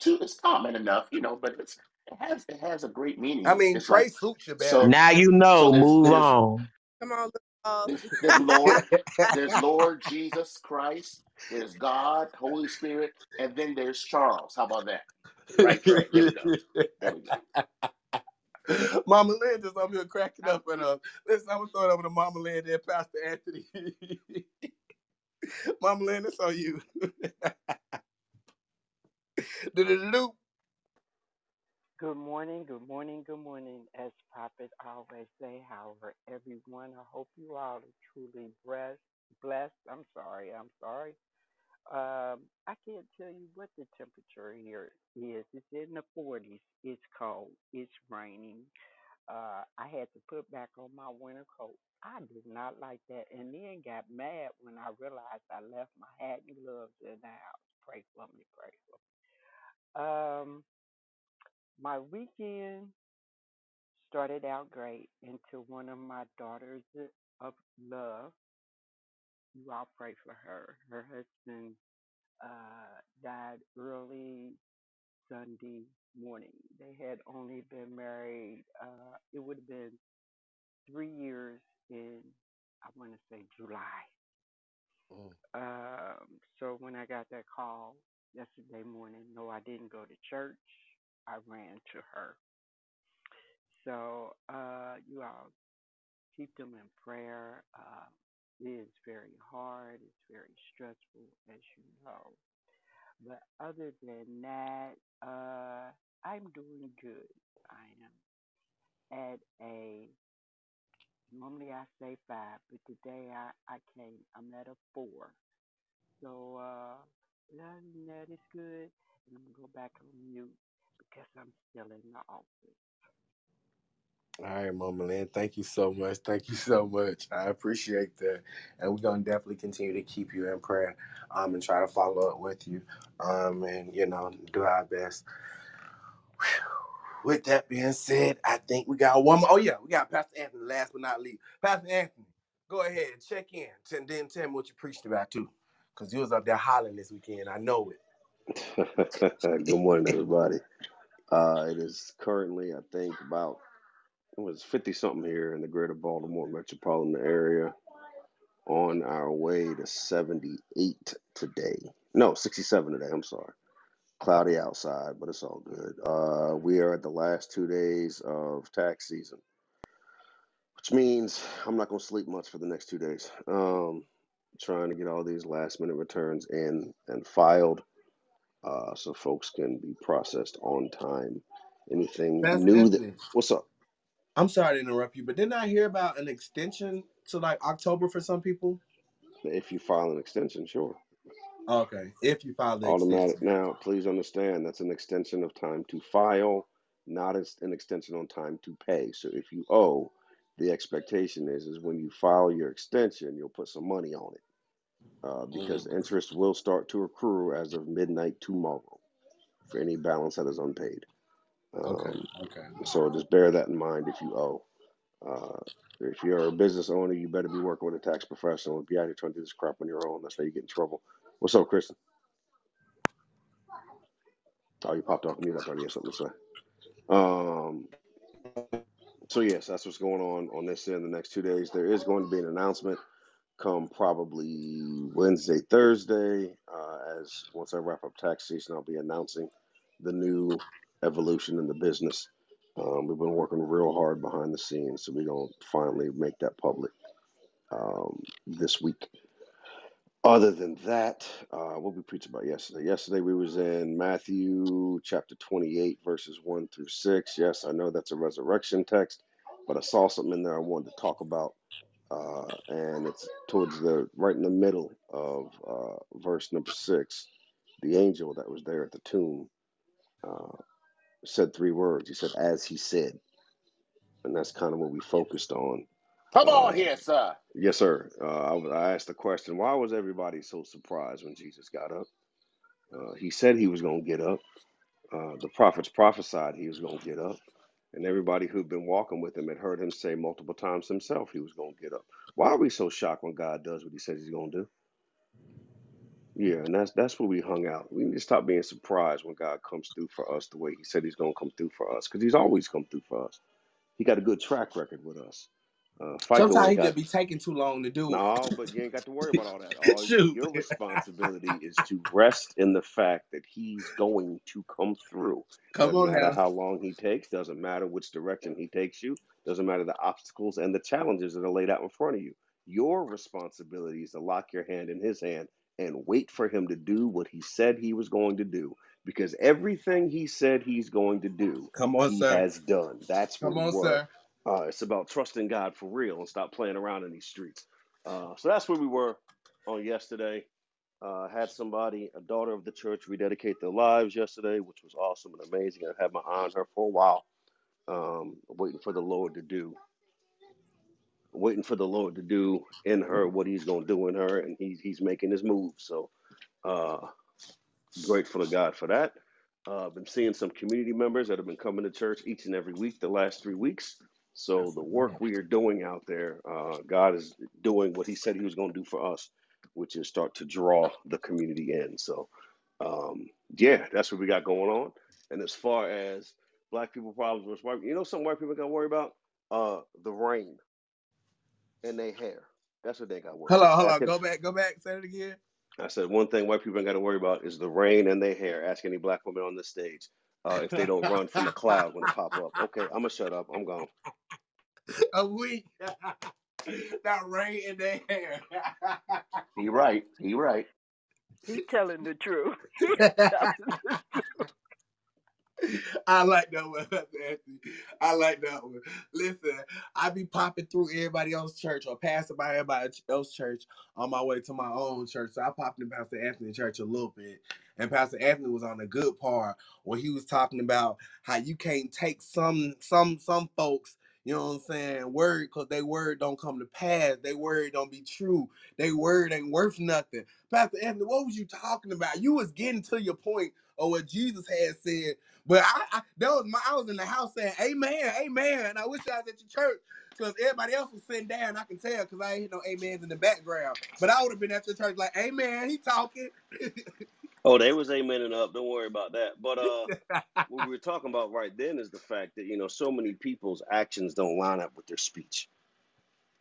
too. It's common enough, you know, but it's it has it has a great meaning. I mean it's Trey like suits you so. Now you So know. there's Move there's on. Come on, uh, there's, there's Lord, there's Lord Jesus Christ, there's God, Holy Spirit, and then there's Charles. How about that? Right, Trey? There we go. There we go. Mama Lynn just up here cracking up at us. Listen, I'm gonna throw it over to Mama Lynn and Pastor Anthony. Mama Lynn, it's on you. Do-do-do-do. Good morning, good morning, good morning. As Prophet always say, however, everyone, I hope you all are truly blessed. Blessed. I'm sorry, I'm sorry. Um, I can't tell you what the temperature here is. It's in the 40s. It's cold. It's raining. Uh, I had to put back on my winter coat. I did not like that, and then got mad when I realized I left my hat and gloves in the house. Pray for me, pray for me. Um, my weekend started out great until one of my daughters of love. You all pray for her. Her husband uh, died early Sunday morning. They had only been married. Uh, it would have been three years in, I want to say July. Um, so when I got that call yesterday morning, no, I didn't go to church. I ran to her. So uh, you all keep them in prayer. Uh, it is very hard. It's very stressful, as you know. But other than that, uh, I'm doing good. I am at a normally I say five, but today I, I came I'm at a four. So uh that is good. And I'm gonna go back on mute because I'm still in the office. All right, Mama Lynn. Thank you so much. Thank you so much. I appreciate that. And we're gonna definitely continue to keep you in prayer, um, and try to follow up with you. Um, and you know, do our best. With that being said, I think we got one more. Oh yeah, we got Pastor Anthony, last but not least. Pastor Anthony, go ahead and check in. And then tell me what you preached about too. Cause you was up there hollering this weekend. I know it. Good morning, everybody. Uh, it is currently, I think, about it was fifty something here in the greater Baltimore metropolitan area. On our way to seventy eight today. No, sixty seven today. I'm sorry. Cloudy outside, but it's all good. Uh, we are at the last two days of tax season, which means I'm not gonna sleep much for the next two days. Um, trying to get all these last minute returns in and filed uh, so folks can be processed on time. Anything Pastor new that what's up? I'm sorry to interrupt you, but didn't I hear about an extension to like October for some people? If you file an extension, sure. Okay, if you file the Automatic. extension. Now, please understand that's an extension of time to file, not as an extension on time to pay. So if you owe, the expectation is is when you file your extension, you'll put some money on it uh, because Mm, interest will start to accrue as of midnight tomorrow for any balance that is unpaid. Okay, Um, okay. so just bear that in mind if you owe. Uh, if you're a business owner, you better be working with a tax professional. If you're out here trying to do this crap on your own, that's how you get in trouble. What's up, Kristen? Oh, you popped off mute. I thought you had something to say. Um, so yes, that's what's going on on this end. The next two days, there is going to be an announcement come probably Wednesday, Thursday. Uh, as once I wrap up tax season, I'll be announcing the new evolution in the business. Um, we've been working real hard behind the scenes, so we're gonna finally make that public um, this week. Other than that, uh, what we preached about yesterday. Yesterday we was in Matthew chapter 28, verses 1 through 6. Yes, I know that's a resurrection text, but I saw something in there I wanted to talk about. Uh, and it's towards the right in the middle of uh, verse number six. The angel that was there at the tomb uh, said three words. He said, "As he said," and that's kind of what we focused on. Come on Uh, here, sir. yes, sir. Uh, I, I asked the question, why was everybody so surprised when Jesus got up? Uh, he said he was going to get up. Uh, the prophets prophesied he was going to get up. And everybody who'd been walking with him had heard him say multiple times himself he was going to get up. Why are we so shocked when God does what he says he's going to do? Yeah, and that's that's where we hung out. We need to stop being surprised when God comes through for us the way he said he's going to come through for us because he's always come through for us. He got a good track record with us. Uh, FICO Sometimes he ain't got just be taking too long to do it. No, but you ain't got to worry about all that. All Shoot. your responsibility is to rest in the fact that he's going to come through. Come Doesn't on matter now. how long he takes, doesn't matter which direction he takes you, doesn't matter the obstacles and the challenges that are laid out in front of you. Your responsibility is to lock your hand in his hand and wait for him to do what he said he was going to do. Because everything he said he's going to do, Come on, he sir. has done. That's where Come we on, were. sir. Uh, it's about trusting God for real and stop playing around in these streets. Uh, so that's where we were on yesterday. Uh, had somebody, a daughter of the church, rededicate their lives yesterday, which was awesome and amazing. I've had my eye on her for a while, um, waiting for the Lord to do, waiting for the Lord to do in her what He's going to do in her, and He's He's making His move. So uh, grateful to God for that. Uh, I've been seeing some community members that have been coming to church each and every week the last three weeks. So the work we are doing out there, uh, God is doing what He said He was going to do for us, which is start to draw the community in. So um, yeah, that's what we got going on. And as far as black people problems with white, you know, some white people got to worry about uh, the rain and their hair. That's what they got to worry Hold on, about. hold on. Asking Go back, go back. Say it again. I said one thing white people ain't got to worry about is the rain and their hair. Ask any black woman on this stage uh, if they don't run from the cloud when it pop up. Okay, I'm gonna shut up. I'm gone. A week. that rain in their hair. He right. He right. He's telling the truth. I like that one, Anthony. I like that one. Listen, I be popping through everybody else's church or passing by everybody else's church on my way to my own church. So I popped in Pastor Anthony's church a little bit. And Pastor Anthony was on the good part where he was talking about how you can't take some some some folks, You know what I'm saying? Word, cause they word don't come to pass. They word don't be true. They word ain't worth nothing. Pastor Anthony, what was you talking about? You was getting to your point of what Jesus had said. But I, I that was my I was in the house saying, Amen, Amen. And I wish I was at your church because everybody else was sitting down. I can tell because I ain't no amens in the background. But I would have been at your church like, Amen, he talking. Oh, they was amening up. Don't worry about that. But uh, what we were talking about right then is the fact that you know so many people's actions don't line up with their speech.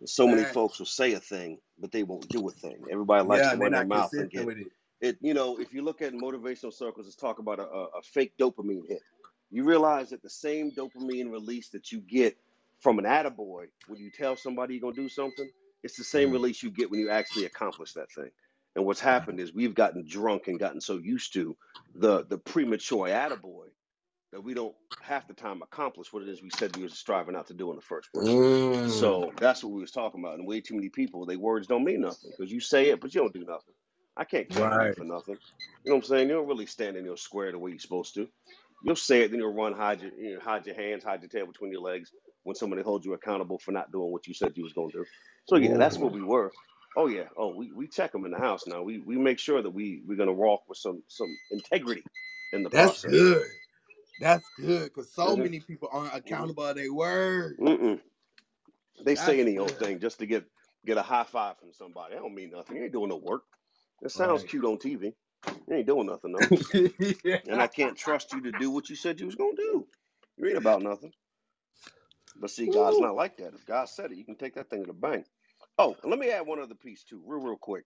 And so many folks will say a thing, but they won't do a thing. Everybody likes Yeah, to and run their mouth and get it. it. You know, if you look at motivational circles, it's talk about a, a, a fake dopamine hit. You realize that the same dopamine release that you get from an attaboy when you tell somebody you're gonna do something, it's the same Mm. release you get when you actually accomplish that thing. And what's happened is we've gotten drunk and gotten so used to the the premature attaboy that we don't half the time accomplish what it is we said we was striving out to do in the first place. Mm. So that's what we was talking about. And way too many people, they words don't mean nothing because you say it, but you don't do nothing. I can't count Right. for nothing. You know what I'm saying? You don't really stand in your square the way you're supposed to. You'll say it, then you'll run, hide your, you know, hide your hands, hide your tail between your legs when somebody holds you accountable for not doing what you said you was gonna do. So yeah, that's what we were. Oh yeah. Oh, we, we check them in the house now. We we make sure that we we're gonna walk with some some integrity in the That's process. good. That's good because so hmm many people aren't accountable of their word. Mm-mm. They say That's any old thing just to get get a high five from somebody. That don't mean nothing. You ain't doing no work. It sounds Right. cute on TV. You ain't doing nothing though. And I can't trust you to do what you said you was gonna do. You ain't about nothing. But see, God's not like that. If God said it, you can take that thing to the bank. Oh, let me add one other piece too, real, real quick,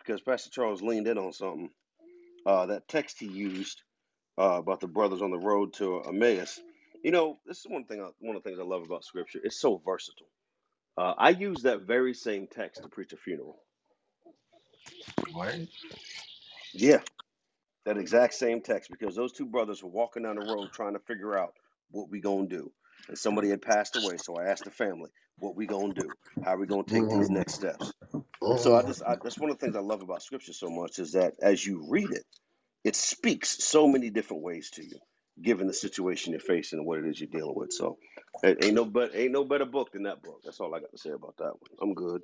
because Pastor Charles leaned in on something. Uh, that text he used uh, about the brothers on the road to Emmaus. You know, this is one thing. I, one of the things I love about Scripture. It's so versatile. Uh, I use that very same text to preach a funeral. What? Yeah, that exact same text because those two brothers were walking down the road trying to figure out what we gonna do. And somebody had passed away, so I asked the family, "What we gonna do? How we gonna take these Mm. next steps?" So I Mm. just, I, that's one of the things I love about Scripture so much is that as you read it, it speaks so many different ways to you, given the situation you're facing and what it is you're dealing with. So, it ain't no but ain't no better book than that book. That's all I got to say about that one. I'm good.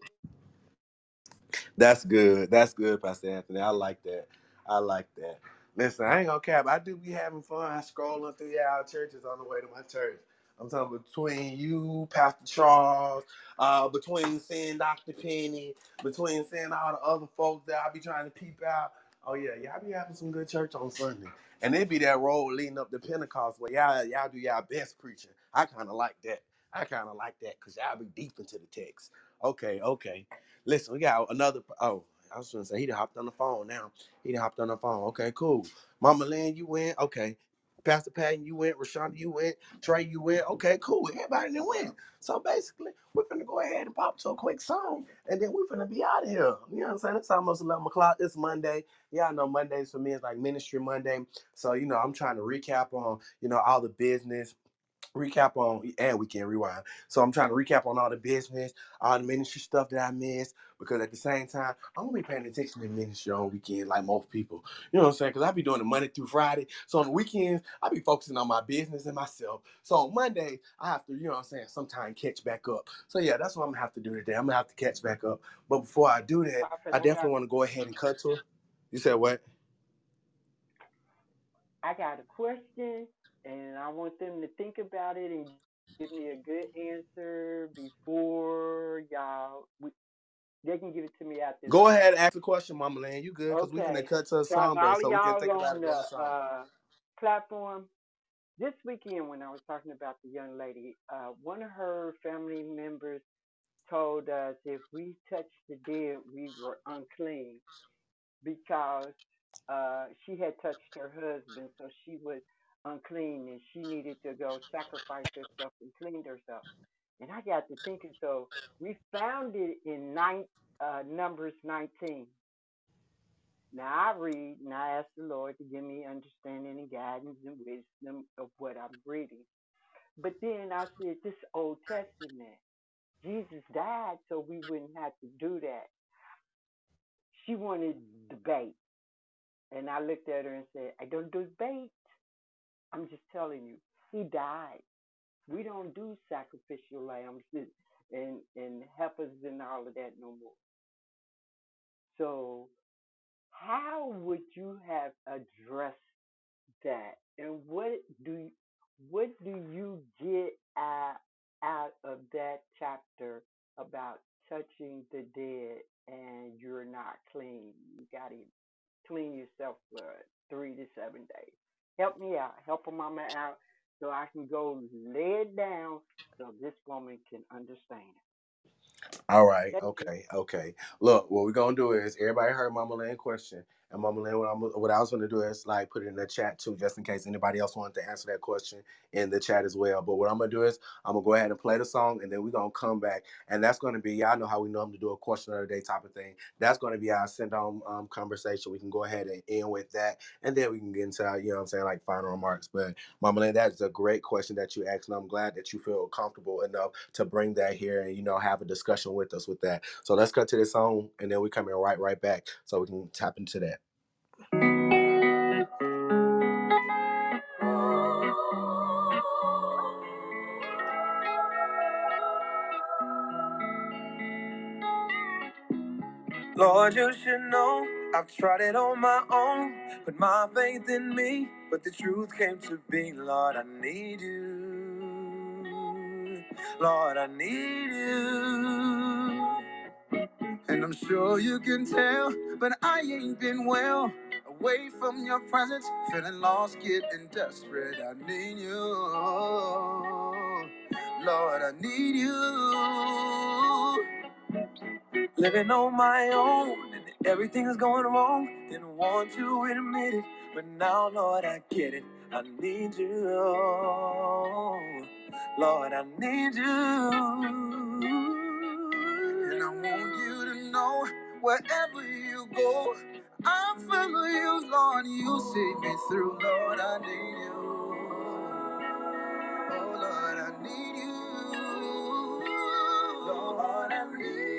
That's good. That's good, Pastor Anthony. I like that. I like that. Listen, I ain't gonna cap. I do be having fun. I scrolling through y'all churches on the way to my church. I'm talking between you, Pastor Charles, uh, between seeing Dr. Penny, between seeing all the other folks that I be trying to peep out. Oh yeah, y'all be having some good church on Sunday. And it be that road leading up to Pentecost where y'all y'all do y'all best preaching. I kind of like that. I kind of like that because y'all be deep into the text. Okay, okay. Listen, we got another. Oh, I was gonna say he done hopped on the phone now. He done hopped on the phone. Okay, cool. Mama Lynn, you went. Okay. Pastor Patton, you went. Rashonda, you went. Trey, you went. Okay, cool. Everybody done went. So basically, we're gonna go ahead and pop to a quick song, and then we're gonna be out of here. You know what I'm saying? It's almost 11 o'clock. It's Monday. Y'all know Mondays for me is like Ministry Monday. So you know, I'm trying to recap on you know all the business recap on and weekend rewind. So I'm trying to recap on all the business, all the ministry stuff that I missed. Because at the same time, I'm gonna be paying attention to ministry on weekends like most people. You know what I'm saying? Because I be doing it Monday through Friday. So on the weekends, I be focusing on my business and myself. So on Monday, I have to, you know what I'm saying, sometime catch back up. So yeah, that's what I'm gonna have to do today. I'm gonna have to catch back up. But before I do that, I I definitely want to go ahead and cut to it. You said what? I got a question, and I want them to think about it and give me a good answer before y'all. We, they can give it to me after Go ahead ask the question, Mama Land. You good? Because we finna Okay. cut to a So song for break all of so we can think about it the during the song. uh, platform, this weekend when I was talking about the young lady, uh, one of her family members told us if we touched the dead, we were unclean because uh, she had touched her husband, so she was unclean and she needed to go sacrifice herself and clean herself. And I got to thinking, so we found it in nine, uh, Numbers 19. Now I read and I ask the Lord to give me understanding and guidance and wisdom of what I'm reading. But then I said, this Old Testament, Jesus died so we wouldn't have to do that. She wanted debate. And I looked at her and said, I don't do debate. I'm just telling you, he died. We don't do sacrificial lambs and and, heifers and all of that no more. So how would you have addressed that? And what do you, what do you get out out of that chapter about touching the dead and you're not clean? You got to clean yourself for three to seven days. Help me out. Help a mama out so I can go lay it down so this woman can understand. All right. Okay. Okay. Look, what we're gonna do is everybody heard Mama Lynn question. And Mama Lynn, what, I'm, what I was gonna do is like put it in the chat too, just in case anybody else wanted to answer that question in the chat as well. But what I'm gonna do is I'm gonna go ahead and play the song and then we're gonna come back. And that's gonna be, y'all know how we normally do a question of the day type of thing. That's gonna be our send on um, conversation. We can go ahead and end with that. And then we can get into our, you know I'm saying, like final remarks. But Mama Lynn, that's a great question that you asked. And I'm glad that you feel comfortable enough to bring that here and you know have a discussion with us with that. So let's cut to this song and then we come in right right back so we can tap into that. Lord, you should know I've tried it on my own, put my faith in me, but the truth came to be. Lord, I need you. Lord, I need you. And I'm sure you can tell, but I ain't been well. Away from your presence, feeling lost, getting desperate. I need you. Lord, I need you. Living on my own, and everything is going wrong. Didn't want to admit it, but now, Lord, I get it. I need you. Lord, I need you. And I want you to know wherever you go, I follow you, Lord. You see me through, Lord. I need you. Oh, Lord, I need you. Lord, I need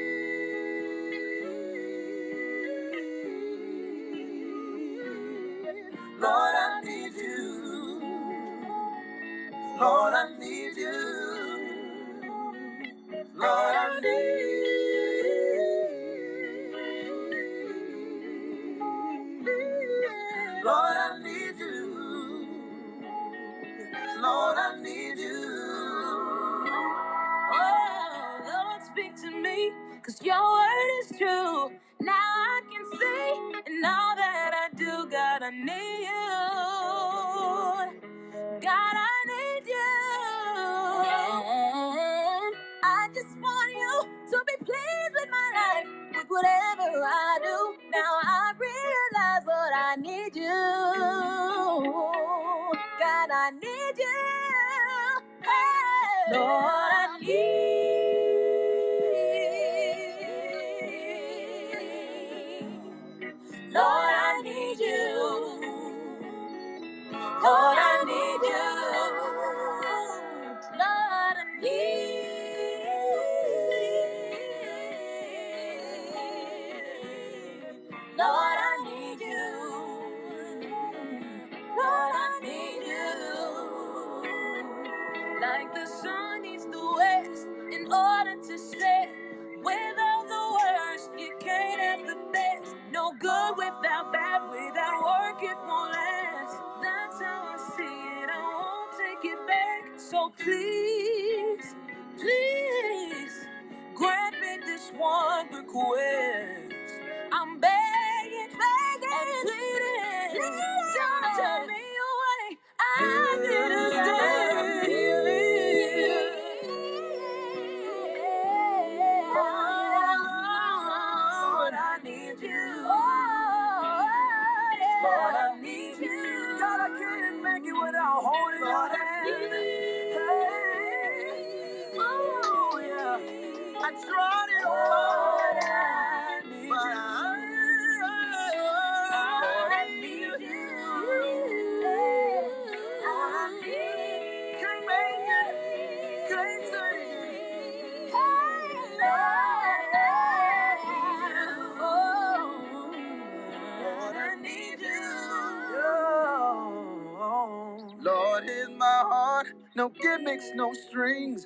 no strings.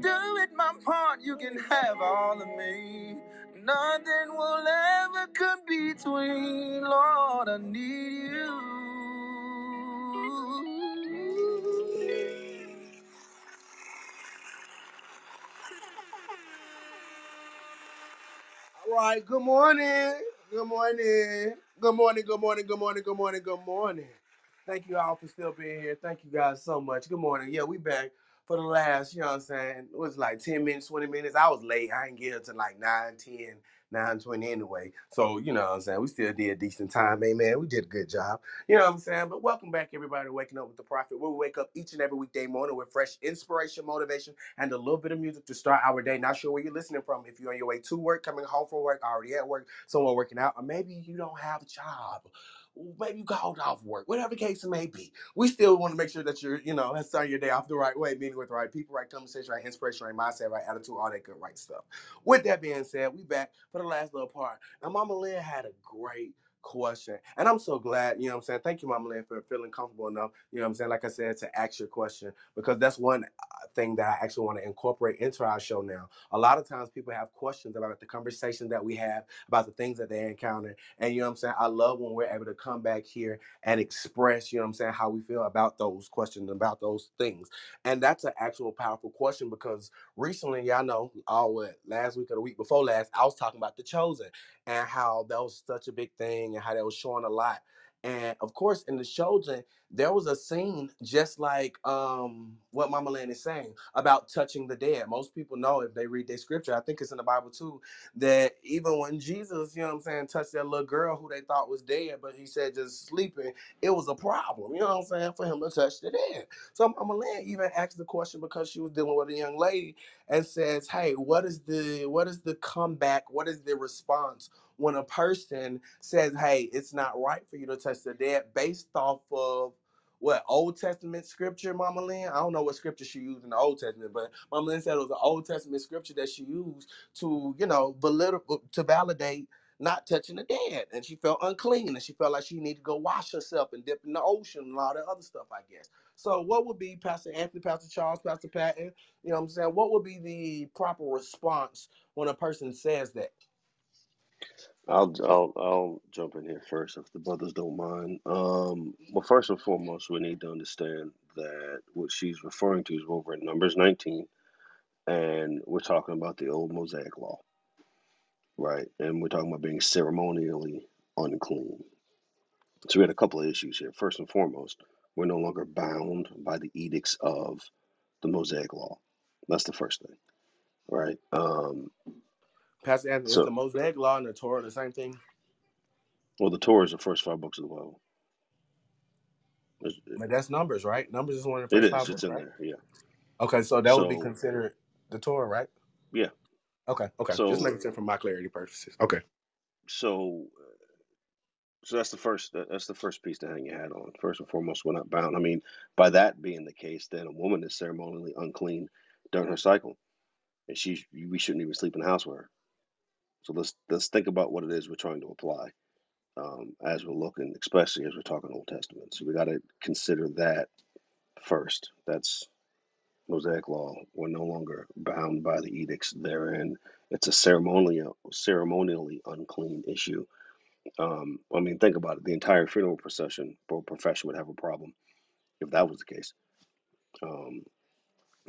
Doing my part, you can have all of me. Nothing will ever come between, Lord, I need you. All right. Good morning. Good morning. Good morning. Good morning. Good morning. Good morning. Good morning. Thank you all for still being here. Thank you guys so much. Good morning. Yeah, we back for the last, you know what I'm saying? It was like 10 minutes, 20 minutes. I was late. I didn't get here till like 9, 10, 9, 20 anyway. So, you know what I'm saying? We still did a decent time. Amen. We did a good job. You know what I'm saying? But welcome back, everybody, Waking Up with the Prophet. We'll wake up each and every weekday morning with fresh inspiration, motivation, and a little bit of music to start our day. Not sure where you're listening from. If you're on your way to work, coming home from work, already at work, someone working out, or maybe you don't have a job. Maybe you called off work, whatever the case it may be. We still want to make sure that you're, you know, starting your day off the right way, meeting with the right people, right conversation, right inspiration, right mindset, right attitude, all that good, right stuff. With that being said, we back for the last little part. And Mama Lynn had a great question. And I'm so glad, you know I'm saying? Thank you, Mama Lynn, for feeling comfortable enough, you know I'm saying? Like I said, to ask your question, because that's one uh, thing that I actually want to incorporate into our show now. A lot of times people have questions about the conversation that we have, about the things that they encounter. And you know I'm saying? I love when we're able to come back here and express, you know I'm saying, how we feel about those questions, about those things. And that's an actual powerful question because recently, y'all know, all what last week or the week before last, I was talking about the chosen and how that was such a big thing and how that was showing a lot. And of course, in the chosen, there was a scene just like um what Mama Lynn is saying about touching the dead. Most people know if they read their scripture, I think it's in the Bible too, that even when Jesus, you know what I'm saying, touched that little girl who they thought was dead, but he said just sleeping, it was a problem, you know what I'm saying, for him to touch the dead. So Mama Lynn even asked the question because she was dealing with a young lady and says, Hey, what is the what is the comeback? What is the response when a person says, Hey, it's not right for you to touch the dead based off of what Old Testament scripture, Mama Lynn? I don't know what scripture she used in the Old Testament, but Mama Lynn said it was an Old Testament scripture that she used to, you know, valid- to validate not touching the dead. And she felt unclean and she felt like she needed to go wash herself and dip in the ocean and all that other stuff, I guess. So what would be Pastor Anthony, Pastor Charles, Pastor Patton? You know what I'm saying? What would be the proper response when a person says that? I'll I'll I'll jump in here first if the brothers don't mind. Um, well, first and foremost, we need to understand that what she's referring to is over in Numbers 19, and we're talking about the old Mosaic law, right? And we're talking about being ceremonially unclean. So we had a couple of issues here. First and foremost, we're no longer bound by the edicts of the Mosaic law. That's the first thing, right? Um, Pastor Anthony, is the Mosaic law and the Torah the same thing? well, the Torah is the first five books of the Bible. But that's Numbers, right? Numbers is one of the first is. five It's books, in right? there. Yeah. Okay, so that would be considered the Torah, right? yeah. Okay, okay. Just So, making sure for my clarity purposes. Okay. so, so that's the first. That's the first piece to hang your hat on. First and foremost, we're not bound. I mean, by that being the case, then a woman is ceremonially unclean during her cycle, and she we shouldn't even sleep in the house with her. So let's let's think about what it is we're trying to apply um, as we're looking, especially as we're talking Old Testament. So we got to consider that first. That's Mosaic law. We're no longer bound by the edicts therein. It's a ceremonial, ceremonially unclean issue. Um, I mean, think about it. The entire funeral procession or profession would have a problem if that was the case. Um,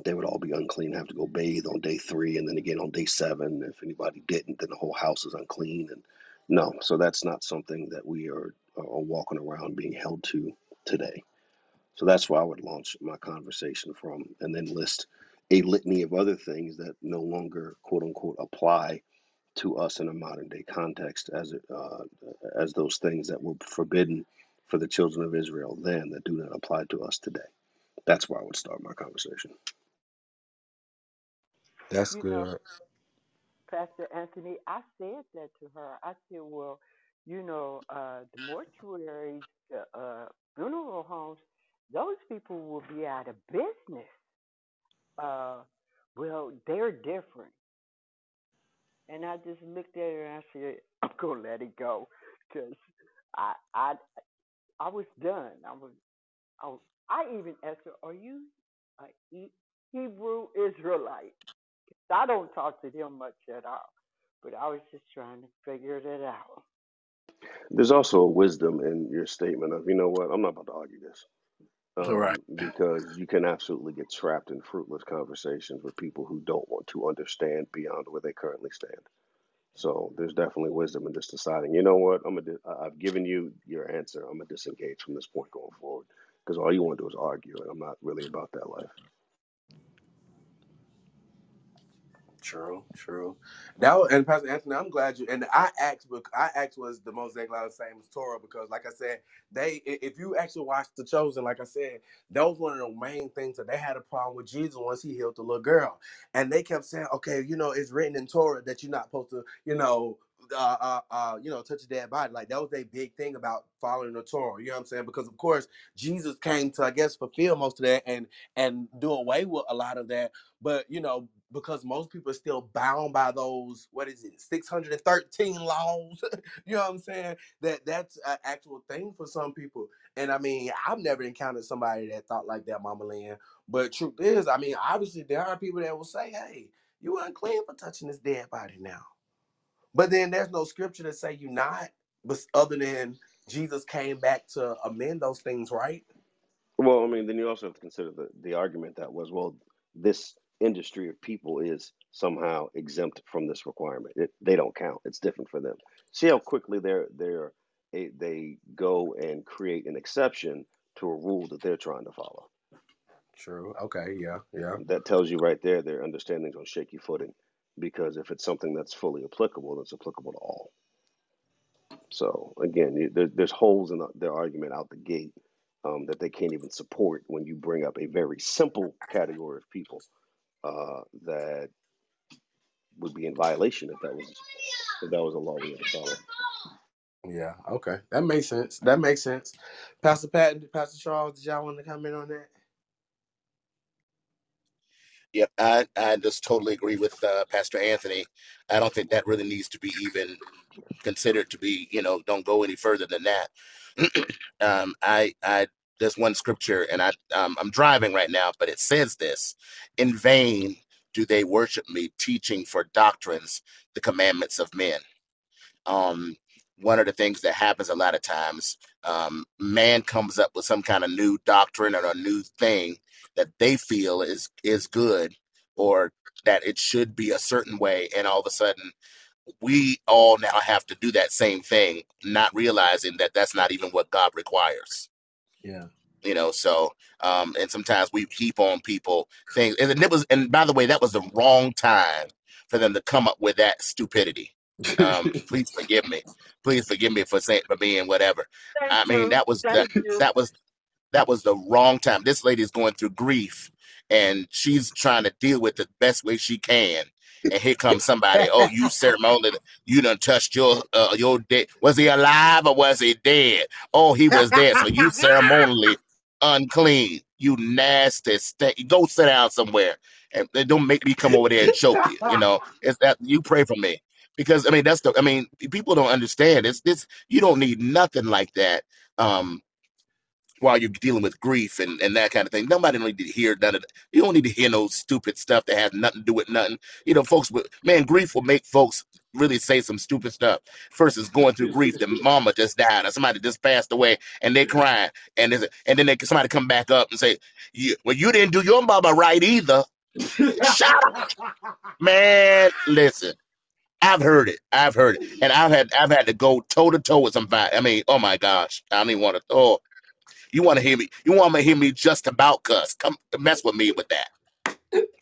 they would all be unclean, have to go bathe on day three, and then again on day seven. If anybody didn't, then the whole house is unclean. And no, so that's not something that we are, are walking around being held to today. So that's where I would launch my conversation from, and then list a litany of other things that no longer "quote unquote" apply to us in a modern day context, as uh, as those things that were forbidden for the children of Israel then that do not apply to us today. That's where I would start my conversation. That's You know, good. Pastor Anthony, I said that to her. I said, well, you know, uh, the mortuaries, the uh, funeral homes, those people will be out of business. Uh, well, they're different. And I just looked at her and I said, I'm gonna let it go, cause I I I was done. I was I, was, I even asked her, "Are you a Hebrew Israelite. I don't talk to them much at all, but I was just trying to figure it out. There's also a wisdom in your statement of, you know what, I'm not about to argue this. All right. Um, because you can absolutely get trapped in fruitless conversations with people who don't want to understand beyond where they currently stand. So there's definitely wisdom in just deciding, you know what, I'm gonna, I've given you your answer. I'm gonna disengage from this point going forward because all you want to do is argue, and I'm not really about that life. True, true. Was, and Pastor Anthony, I'm glad you and I asked. bec- I asked was the Mosaic Law the same as Torah because, like I said, they if you actually watch The Chosen, like I said, that was one of the main things that they had a problem with Jesus once he healed the little girl, and they kept saying, okay, you know, it's written in Torah that you're not supposed to, you know. Uh, uh, uh, you know, touch a dead body. Like that was a big thing about following the Torah. You know what I'm saying? Because of course Jesus came to, I guess, fulfill most of that and and do away with a lot of that. But you know, because most people are still bound by those what is it 613 laws you know what i'm saying that that's an actual thing for some people and i mean i've never encountered somebody that thought like that mama Lynn. but truth is i mean obviously there are people that will say hey you unclean for touching this dead body now but then there's no scripture to say you're not but other than jesus came back to amend those things right Well, I mean, then you also have to consider the, the argument that was, well, this industry of people is somehow exempt from this requirement. It, they don't count. It's different for them. See how quickly they're they're they they go and create an exception to a rule that they're trying to follow. true okay yeah yeah That tells you right there their understanding's on shaky footing, because if it's something that's fully applicable, that's applicable to all. So again, there, there's holes in the, their argument out the gate um, that they can't even support when you bring up a very simple category of people uh, that would be in violation if that was if that was a law we had to follow. Yeah, okay. That makes sense. That makes sense. Pastor Patton, Pastor Charles, did y'all want to comment on that? Yep, I, I just totally agree with uh, Pastor Anthony. I don't think that really needs to be even considered to be, you know, don't go any further than that. um, I, I, there's one scripture, and I, um, I'm driving right now, but it says this: "In vain do they worship me, teaching for doctrines the commandments of men." um, one of the things that happens a lot of times, um, man comes up with some kind of new doctrine or a new thing that they feel is is good or that it should be a certain way, and all of a sudden we all now have to do that same thing, not realizing that that's not even what God requires. Yeah. You know, so um, and sometimes we heap on people things, and it was, and by the way, that was the wrong time for them to come up with that stupidity. Um, please forgive me. Please forgive me for saying for being whatever. Thank I mean, you. that was the you. that was that was the wrong time. This lady is going through grief and she's trying to deal with it the best way she can. And here comes somebody. Oh, you ceremonially, you done touched your uh, your dead. Was he alive or was he dead? Oh, he was dead. So you ceremonially unclean. You nasty stink. Go sit down somewhere and and don't make me come over there and choke you. You know, it's that you pray for me because I mean that's the. I mean people don't understand. It's this. You don't need nothing like that. Um, while you're dealing with grief and, and that kind of thing. Nobody don't need to hear none of that. You don't need to hear no stupid stuff that has nothing to do with nothing. You know, folks, will- man, grief will make folks really say some stupid stuff versus going through grief. The mama just died or somebody just passed away and they're crying. And a, and then they, somebody come back up and say, you, well, you didn't do your mama right either. Shut up, man. Listen. I've heard it. I've heard it, and I've had I've had to go toe to toe with somebody. I mean, oh my gosh, I don't even want to. Oh, you want to hear me? You want to hear me just about cuss? Come mess with me with that.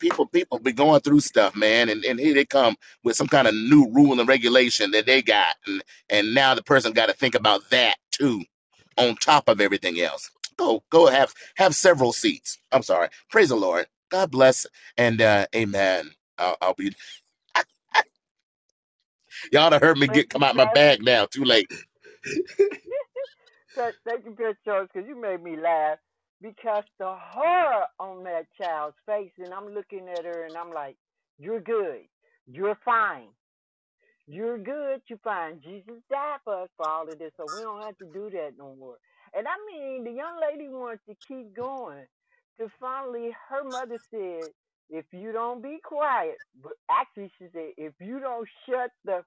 People, people be going through stuff, man, and, and here they come with some kind of new rule and regulation that they got, and and now the person got to think about that too, on top of everything else. Go, go have have several seats. I'm sorry. Praise the Lord. God bless and uh, Amen. I'll, I'll be. Y'all done heard me get come out my bag now. Too late. Th- Thank you, Charles, because you made me laugh because the horror on that child's face, and I'm looking at her and I'm like, "You're good. You're fine. You're good. You're fine. Jesus died for us for all of this, so we don't have to do that no more." And I mean, the young lady wants to keep going. to finally her mother said, if you don't be quiet, but actually she said, if you don't shut the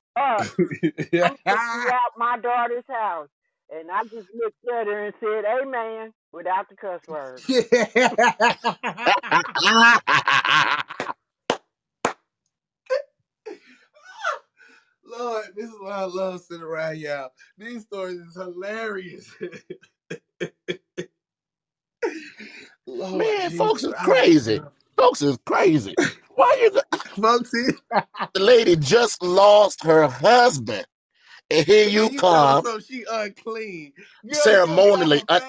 up, I'm out my daughter's house. And I just looked at her and said, Amen, without the cuss word. Lord, this is why I love sitting around y'all. These stories is hilarious. Lord Man, folks is crazy. Folks is crazy. Why you? go- folks The lady just lost her husband, and here you you come something she unclean. Girl, you don't get off ceremonially. her Uh,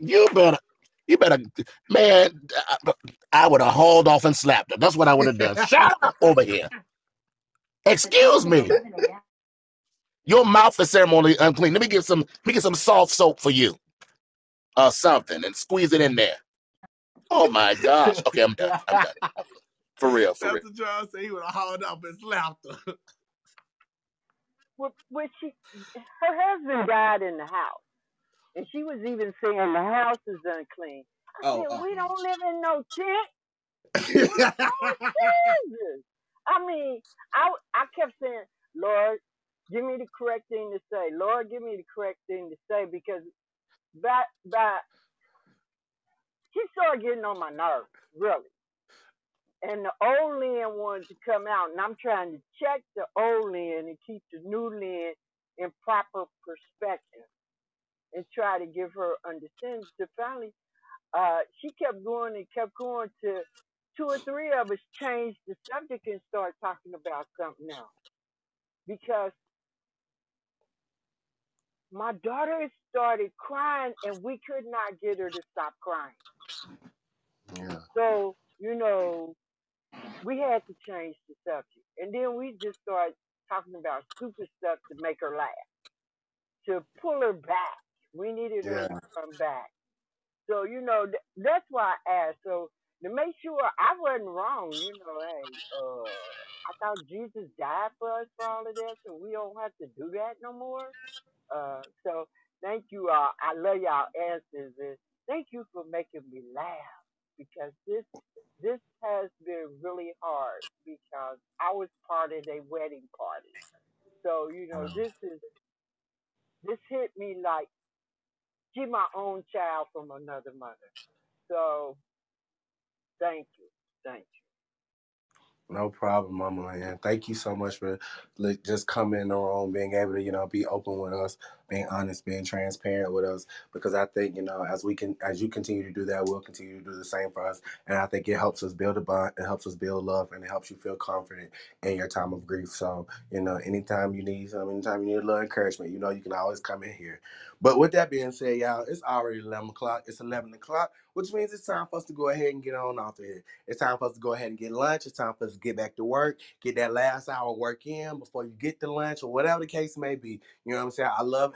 you better, you better, man. I, I would have hauled off and slapped her. That's what I would have done. Shut up over here. Excuse me. Your mouth is ceremonially unclean. Let me get some. Let me get some soft soap for you, or something, and squeeze it in there. Oh my gosh. Okay, I'm done. I'm done. For real. For real. Pastor Charles said he would have hauled off and slapped well, she, her husband died in the house. And she was even saying the house is unclean. I Oh, said, uh-huh. we uh-uh. don't live in no tent. Oh, Jesus. I mean, I, I kept saying, Lord, give me the correct thing to say. Lord, give me the correct thing to say because by, by, she started getting on my nerves, really. And the old Lynn wanted to come out, and I'm trying to check the old Lynn and keep the new Lynn in proper perspective and try to give her understanding. So finally, uh, she kept going and kept going to two or three of us changed the subject and start talking about something else because my daughter started crying and we could not get her to stop crying. Yeah. So, you know, we had to change the subject. And then we just started talking about stupid stuff to make her laugh, to pull her back. We needed her to come back. So, you know, th- that's why I asked. So, to make sure I wasn't wrong, you know, hey, uh, I thought Jesus died for us for all of this, and we don't have to do that no more. Uh, so, thank you all. I love y'all answers, and thank you for making me laugh because this this has been really hard because I was part of a wedding party. So, you know, this is this hit me like she my own child from another mother. So, thank you, thank you. No problem, Mama Lynn. Thank you so much for like, just coming in the room, being able to, you know, be open with us, being honest, being transparent with us. Because I think, you know, as we can, as you continue to do that, we'll continue to do the same for us. And I think it helps us build a bond, it helps us build love, and it helps you feel confident in your time of grief. So, you know, anytime you need some, anytime you need a little encouragement, you know, you can always come in here. But with that being said, y'all, it's already 11 o'clock. It's 11 o'clock, which means it's time for us to go ahead and get on off of here. It's time for us to go ahead and get lunch. It's time for us to get back to work, get that last hour work in before you get to lunch or whatever the case may be. You know what I'm saying? I love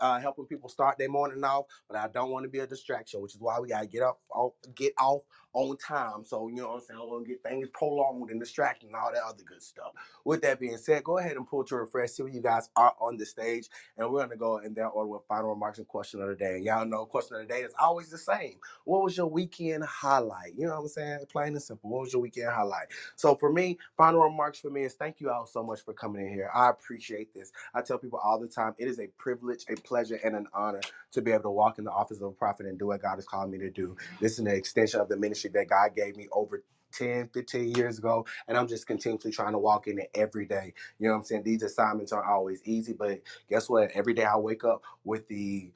uh, helping people start their morning off, but I don't want to be a distraction, which is why we gotta get up, off, get off on time. So you know what I'm saying? I want to get things prolonged and distracted and all that other good stuff. With that being said, go ahead and pull to refresh. See where you guys are on the stage, and we're gonna go in that order with final remarks and question of the day. And y'all know question of the day is always the same. What was your weekend highlight? You know what I'm saying? Plain and simple. What was your weekend highlight? So for me, final remarks for me is thank you all so much for coming in here. I appreciate this. I tell people all the time, it is a privilege, a pleasure, and an honor to be able to walk in the office of a prophet and do what God has called me to do. This is an extension of the ministry that God gave me over 10, 15 years ago. And I'm just continuously trying to walk in it every day. You know what I'm saying? These assignments aren't always easy, but guess what? Every day I wake up with the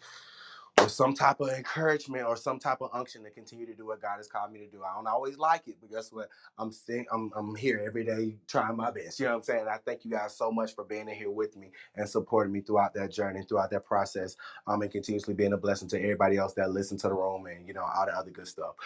with some type of encouragement or some type of unction to continue to do what God has called me to do. I don't always like it, but guess what? I'm sitting, I'm I'm here every day trying my best. You know what I'm saying? I thank you guys so much for being in here with me and supporting me throughout that journey, throughout that process, um, and continuously being a blessing to everybody else that listen to the room and you know all the other good stuff.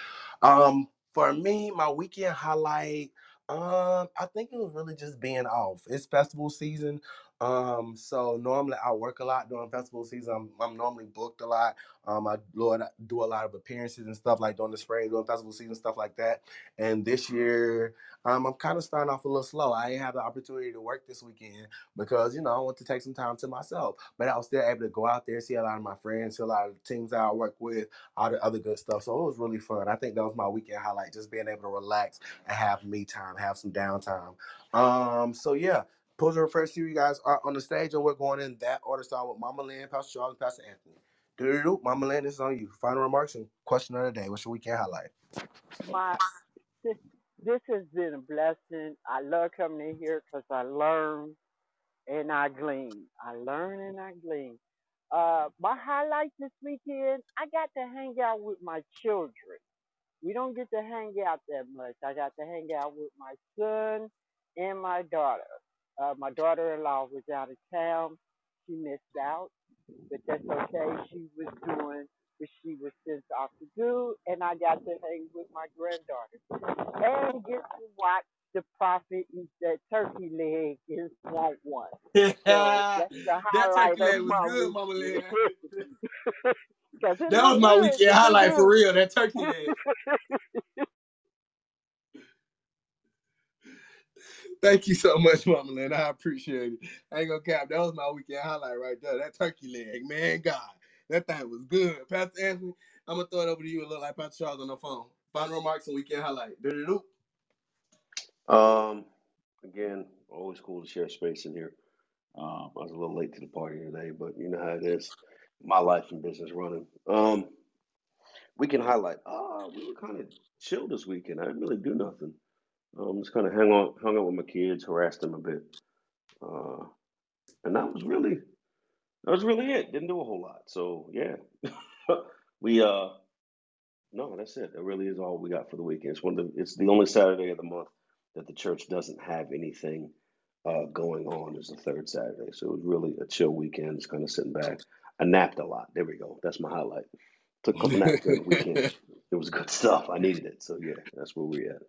Um, for me, my weekend highlight, um, I think it was really just being off. It's festival season. Um, so normally I work a lot during festival season. I'm, I'm normally booked a lot. Um, I do, a- do a lot of appearances and stuff like during the spring, during festival season, stuff like that. And this year, um, I'm kind of starting off a little slow. I didn't have the opportunity to work this weekend because you know I want to take some time to myself. But I was still able to go out there, see a lot of my friends, see a lot of the teams that I work with, all the other good stuff. So it was really fun. I think that was my weekend highlight, just being able to relax and have me time, have some downtime. Um, so yeah. Pose and refresh you guys are on the stage, and we're going in that order. Start with Mama Lynn, Pastor Charles, and Pastor Anthony. Do do do, Mama Lynn, this is on you. Final remarks and question of the day. What's your weekend highlight? My this, this has been a blessing. I love coming in here because I learn and I glean. I learn and I glean. Uh, my highlight this weekend, I got to hang out with my children. We don't get to hang out that much. I got to hang out with my son and my daughter. Uh, my daughter-in-law was out of town. She missed out, but that's okay. She was doing what she was sent off to do, and I got to hang with my granddaughter and get to watch the prophet eat that turkey leg and want one. So that that's the highlight turkey leg was good, Mama weekend. Lynn. 'Cause it That was my weekend highlight for real. That turkey leg. Thank you so much, Mama Lynn. I appreciate it. I ain't gonna cap. That was my weekend highlight right there. That turkey leg, man, God, that thing was good. Pastor Anthony, I'm gonna throw it over to you. It look like Pastor Charles on the phone. Final remarks and weekend highlight. Do-do-do. Um, again, always cool to share space in here. Um, I was a little late to the party today, but you know how it is. My life and business running. Um, weekend highlight. Uh, we were kind of chill this weekend. I didn't really do nothing. Um, just kind of hang on, hung out with my kids, harassed them a bit, uh, and that was really that was really it. Didn't do a whole lot. So yeah, we uh no, that's it. That really is all we got for the weekend. It's one of the, it's the only Saturday of the month that the church doesn't have anything uh going on. Is the third Saturday, so it was really a chill weekend. Just kind of sitting back. I napped a lot. There we go. That's my highlight. Took a couple naps during the weekend. It was good stuff. I needed it. So yeah, that's where we're at.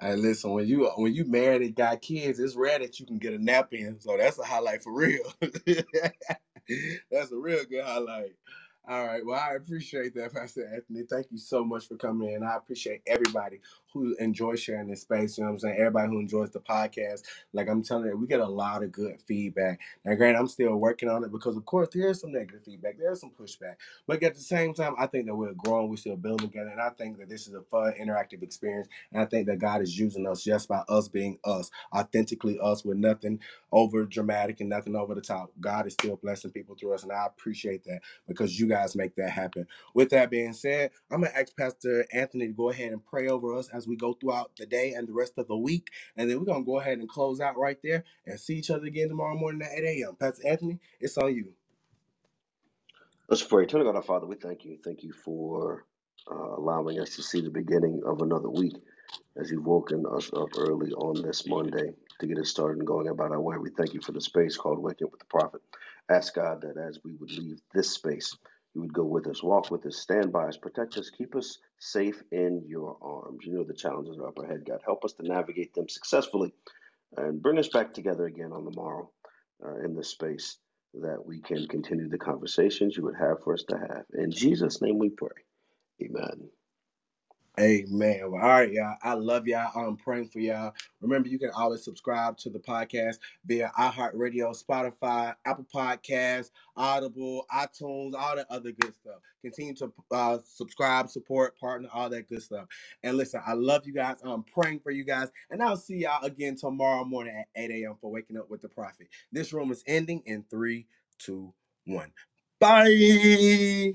Hey, listen, when you when you married and got kids, it's rare that you can get a nap in. So that's a highlight for real. that's a real good highlight. All right. Well, I appreciate that, Pastor Anthony. Thank you so much for coming in. I appreciate everybody who enjoys sharing this space. You know what I'm saying? Everybody who enjoys the podcast. Like I'm telling you, we get a lot of good feedback. Now, granted, I'm still working on it because, of course, there is some negative feedback. There's some pushback. But at the same time, I think that we're growing. We're still building together. And I think that this is a fun, interactive experience. And I think that God is using us just by us being us, authentically us, with nothing over dramatic and nothing over the top. God is still blessing people through us. And I appreciate that because you guys make that happen. With that being said, I'm going to ask Pastor Anthony to go ahead and pray over us as we go throughout the day and the rest of the week. And then we're going to go ahead and close out right there and see each other again tomorrow morning at 8 a.m. Pastor Anthony, it's on you. Let's pray. Turn God our Father, we thank you. Thank you for uh, allowing us to see the beginning of another week as you've woken us up early on this Monday to get us started and going about our way. We thank you for the space called Waking Up with the Prophet. Ask God that as we would leave this space, you would go with us, walk with us, stand by us, protect us, keep us safe in your arms. You know the challenges are up ahead, God. Help us to navigate them successfully and bring us back together again on the morrow uh, in this space that we can continue the conversations you would have for us to have. In Jesus' name we pray. Amen. Amen. Well, all right, y'all. I love y'all. I'm praying for y'all. Remember, you can always subscribe to the podcast via iHeartRadio, Spotify, Apple Podcasts, Audible, iTunes, all that other good stuff. Continue to uh, subscribe, support, partner, all that good stuff. And listen, I love you guys. I'm praying for you guys. And I'll see y'all again tomorrow morning at 8 a.m. for Waking Up with the Prophet. This room is ending in three, two, one. Bye.